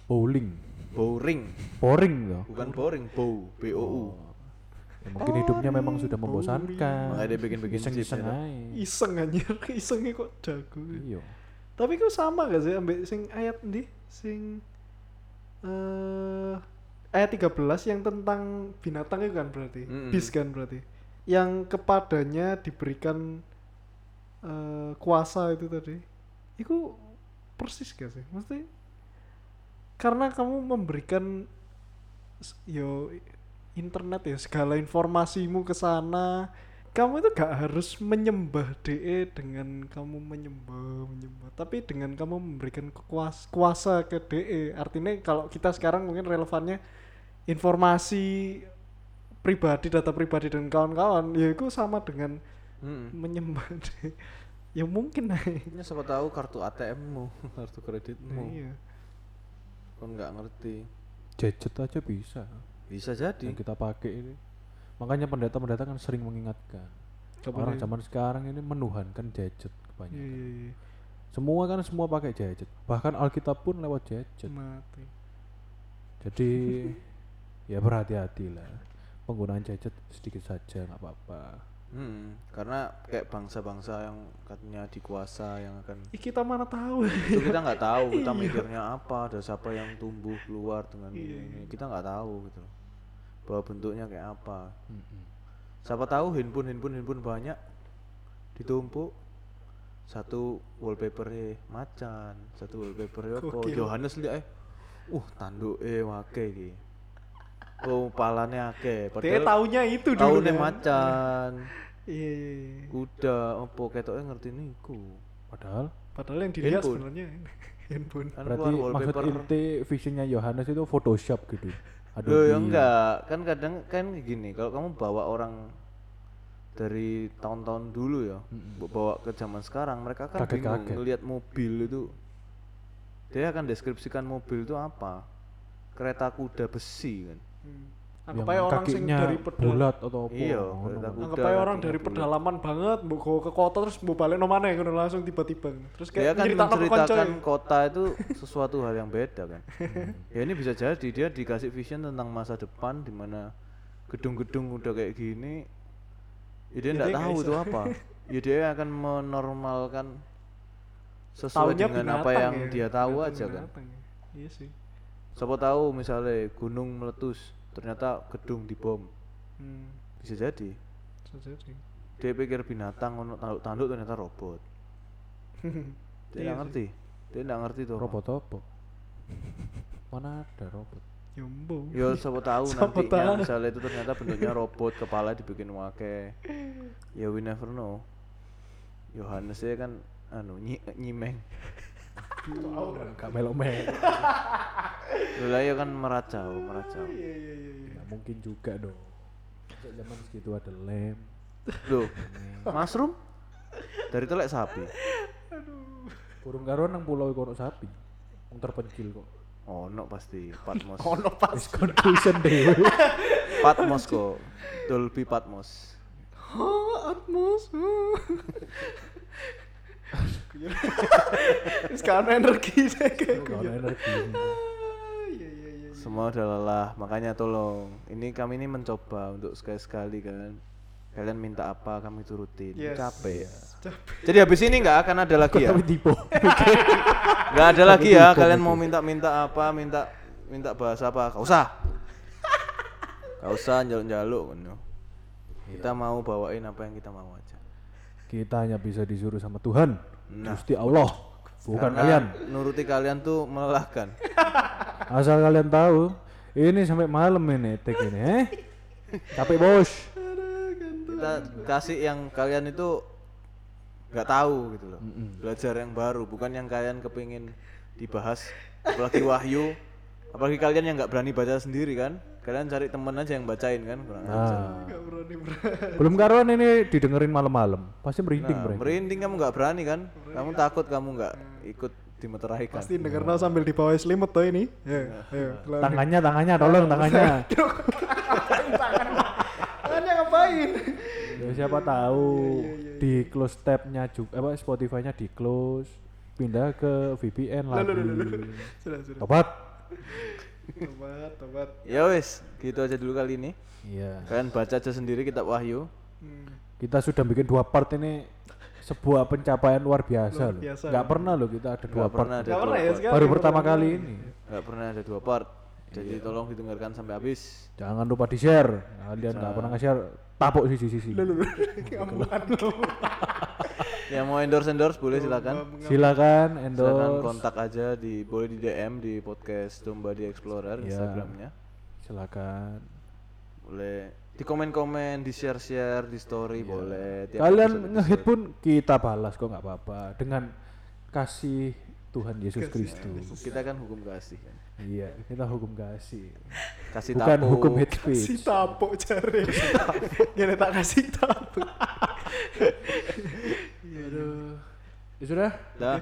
Speaker 1: Bowling.
Speaker 3: Boring.
Speaker 1: Boring loh.
Speaker 3: Bukan boring, bow, B O U.
Speaker 1: Ya, mungkin hidupnya memang sudah membosankan.
Speaker 3: Makanya dia bikin-bikin chip
Speaker 1: Iseng-iseng
Speaker 3: ya.
Speaker 1: aja.
Speaker 2: Iseng anjir, isengnya kok jago.
Speaker 1: Iya.
Speaker 2: Tapi kok sama gak sih ambek sing ayat ndi? Sing eh ayat 13 yang tentang binatang itu kan berarti.
Speaker 3: Mm-mm.
Speaker 2: Bis kan berarti. Yang kepadanya diberikan eh, kuasa itu tadi itu persis gak sih mesti karena kamu memberikan yo internet ya segala informasimu ke sana kamu itu gak harus menyembah DE dengan kamu menyembah menyembah tapi dengan kamu memberikan kuasa, kuasa ke DE artinya kalau kita sekarang mungkin relevannya informasi pribadi data pribadi dan kawan-kawan ya itu sama dengan
Speaker 3: Mm-mm.
Speaker 2: menyembah DE ya mungkin nah,
Speaker 3: Ya siapa tahu kartu ATM-mu, kartu kreditmu.
Speaker 2: iya
Speaker 3: Kon nggak ngerti.
Speaker 1: Gadget aja bisa.
Speaker 3: Bisa jadi.
Speaker 1: Yang kita pakai ini. Makanya pendeta-pendeta kan sering mengingatkan. Orang
Speaker 2: Kapan-
Speaker 1: zaman sekarang ini menuhankan gadget
Speaker 2: iya,
Speaker 1: kebanyakan.
Speaker 2: iya, iya.
Speaker 1: Semua kan semua pakai gadget. Bahkan Alkitab pun lewat gadget.
Speaker 2: mati
Speaker 1: Jadi ya berhati-hati lah. Penggunaan gadget sedikit saja nggak apa-apa.
Speaker 3: Hmm, karena kayak bangsa-bangsa yang katanya dikuasa yang akan
Speaker 2: Ih, kita mana tahu
Speaker 3: itu kita nggak tahu kita
Speaker 2: Iya.
Speaker 3: mikirnya apa ada siapa yang tumbuh keluar dengan
Speaker 2: Iya,
Speaker 3: ini kita nggak tahu gitu loh. Bahwa bentuknya kayak apa. Siapa tahu handphone handphone handphone banyak. Ditumpuk. Satu wallpaper macan satu wallpaper apa. Yohanes lihat eh. Uh tanduk eh wake iki. Oh palane akeh.
Speaker 2: Dia
Speaker 3: padahal
Speaker 2: taunya itu dulu
Speaker 3: taune
Speaker 2: kan.
Speaker 3: macan.
Speaker 2: Iya iya, iya.
Speaker 3: kuda apa ketoknya ngerti niku
Speaker 1: Padahal
Speaker 2: padahal yang dilihat
Speaker 3: Handphone.
Speaker 2: sebenarnya handphone.
Speaker 3: Kan
Speaker 1: berarti maksud inti visinya Yohanes itu Photoshop gitu.
Speaker 3: Loh ya
Speaker 1: Adobe.
Speaker 3: enggak, kan kadang kan gini, kalau kamu bawa orang dari tahun-tahun dulu ya, bawa ke zaman sekarang, mereka kan bingung
Speaker 1: Kaget-kaget.
Speaker 3: ngelihat mobil itu. Dia akan deskripsikan mobil itu apa? Kereta kuda besi kan.
Speaker 2: hmm. Anggap aja orang sing
Speaker 1: kakinya
Speaker 2: dari pedal
Speaker 1: bulat atau apa.
Speaker 3: Iya,
Speaker 1: kan.
Speaker 2: anggap aja orang dari pedalaman banget mau go ke kota terus mau balik no mana ngono langsung tiba-tiba terus
Speaker 3: Dia
Speaker 2: kayak
Speaker 3: kan
Speaker 2: ke konco
Speaker 3: menceritakan
Speaker 2: ya.
Speaker 3: kota itu sesuatu hal yang beda kan. ya ini bisa jadi dia dikasih vision tentang masa depan di mana gedung-gedung udah kayak gini. Ya dia
Speaker 2: Ya
Speaker 3: nggak
Speaker 2: dia nggak
Speaker 3: tahu itu apa. Ya dia akan menormalkan sesuai
Speaker 2: Taunya
Speaker 3: dengan apa yang
Speaker 2: ya,
Speaker 3: dia tahu
Speaker 2: binatang-
Speaker 3: aja kan.
Speaker 2: binatang ya. iya sih
Speaker 3: Siapa tahu misalnya gunung meletus, ternyata gedung dibom.
Speaker 2: hmm.
Speaker 3: Bisa jadi.
Speaker 2: bisa jadi
Speaker 3: Dia pikir binatang ono tanduk-tanduk ternyata robot. Dia
Speaker 2: Iya
Speaker 3: nggak
Speaker 2: sih.
Speaker 3: ngerti. Dia nggak ngerti tuh.
Speaker 1: Robot apa? Mana ada robot?
Speaker 2: Yombo.
Speaker 3: Ya siapa tahu nantinya
Speaker 2: tahu.
Speaker 3: misalnya itu ternyata bentuknya robot, kepala dibikin wake. Ya we never know. Yohanes ya kan anu nyi, nyimeng.
Speaker 1: Gak melok-melok.
Speaker 3: Lha ya kan meracau, meracau.
Speaker 2: Iya iya iya.
Speaker 1: Ya, mungkin juga dong. Masa zaman segitu ada lem.
Speaker 3: Loh, mushroom dari telek sapi.
Speaker 1: Burung karo nang pulau iku ono sapi. Wong terpencil kok.
Speaker 3: Ono pasti Patmos.
Speaker 2: Ono pas.
Speaker 1: Wis conclusion dhewe.
Speaker 3: Patmos kok. Dolby Patmos.
Speaker 2: Hah, Atmos. Sekarang energi saya kayak
Speaker 1: ono energi.
Speaker 2: Ah, Iya iya iya.
Speaker 3: Semua udah lelah, makanya tolong. Ini kami ini mencoba untuk sekali-sekali kan. Kalian minta apa kami turutin.
Speaker 2: Yes.
Speaker 3: Capek ya.
Speaker 2: Capek.
Speaker 3: Jadi habis ini nggak akan ada lagi ya. Nggak ada lagi ya. Kalian mau minta-minta apa, minta minta bahasa apa? Gak usah. Gak usah njaluk-njaluk kan. Kita mau bawain apa yang kita mau aja.
Speaker 1: Kita hanya bisa disuruh sama Tuhan.
Speaker 3: Nah.
Speaker 1: Gusti Allah. Bukan
Speaker 3: Karena
Speaker 1: kalian.
Speaker 3: Nuruti kalian tuh melelahkan.
Speaker 1: Asal kalian tahu, ini sampai malam ini take ini, eh? Capek bos.
Speaker 3: Kita kasih yang kalian itu nggak tahu gitu loh.
Speaker 1: Mm-mm.
Speaker 3: Belajar yang baru, bukan yang kalian kepingin dibahas. Apalagi wahyu, apalagi kalian yang nggak berani baca sendiri kan. Kalian cari temen aja yang bacain kan, kurang.
Speaker 1: Nah,
Speaker 2: Gak berani berani.
Speaker 1: belum karuan ini didengerin malam-malam. Pasti merinding
Speaker 3: Nah,
Speaker 1: mereka.
Speaker 3: merinding kamu nggak berani kan? Kamu takut kamu nggak ikut dimeteraikan.
Speaker 2: Pasti denger no sambil di bawah selimut tuh ini. Ya, ayo. keluarin.
Speaker 1: Tangannya, tangannya, tolong tangannya.
Speaker 2: Tangannya ngapain?
Speaker 1: Ya, siapa tahu
Speaker 2: iya, iya,
Speaker 1: di close tabnya juga apa Spotify-nya di close pindah ke VPN lagi.
Speaker 2: loh, loh, loh, loh. Sudah sudah.
Speaker 1: Tobat.
Speaker 2: Tobat tobat.
Speaker 3: Ya wes, gitu aja dulu kali ini.
Speaker 1: Iya.
Speaker 3: Kalian baca aja sendiri kitab Wahyu.
Speaker 2: Hmm.
Speaker 1: Kita sudah bikin dua part ini sebuah pencapaian luar biasa
Speaker 2: Luar
Speaker 1: loh.
Speaker 2: biasa,
Speaker 1: Nggak
Speaker 2: ya.
Speaker 1: pernah loh kita ada dua part.
Speaker 3: pernah ada
Speaker 2: Gak
Speaker 3: dua
Speaker 2: pernah ya
Speaker 3: part.
Speaker 1: Baru pertama kali ini.
Speaker 3: Nggak pernah ada dua part. Jadi tolong didengarkan sampai habis.
Speaker 1: Jangan lupa di share. Kalian nggak pernah nge-share, tapuk sisi-sisi.
Speaker 2: Loh, loh, loh.
Speaker 3: Yang mau endorse endorse boleh silakan.
Speaker 1: Silakan
Speaker 3: Silakan
Speaker 1: endorse.
Speaker 3: kontak aja di boleh di DM di podcast Domba di Explorer
Speaker 1: Iya.
Speaker 3: Instagramnya.
Speaker 1: Silakan.
Speaker 3: Boleh di komen-komen, di share-share, di story boleh. Tiap
Speaker 1: Kalian ngehit pun kita balas kok nggak apa-apa dengan kasih Tuhan Yesus Kristus.
Speaker 3: Kita kan hukum kasih kan.
Speaker 1: Iya, kita hukum kasih.
Speaker 3: Kasih
Speaker 1: Bukan
Speaker 3: tapo.
Speaker 1: hukum hate
Speaker 2: si
Speaker 1: speech.
Speaker 2: tapuk cari gini tak kasih tapuk
Speaker 1: Ya sudah?
Speaker 3: Dah.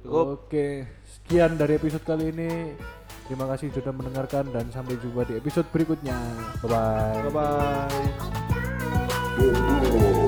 Speaker 3: Cukup.
Speaker 1: Oke, sekian dari episode kali ini. Terima kasih sudah mendengarkan dan sampai jumpa di episode berikutnya. Bye bye.
Speaker 2: Bye bye.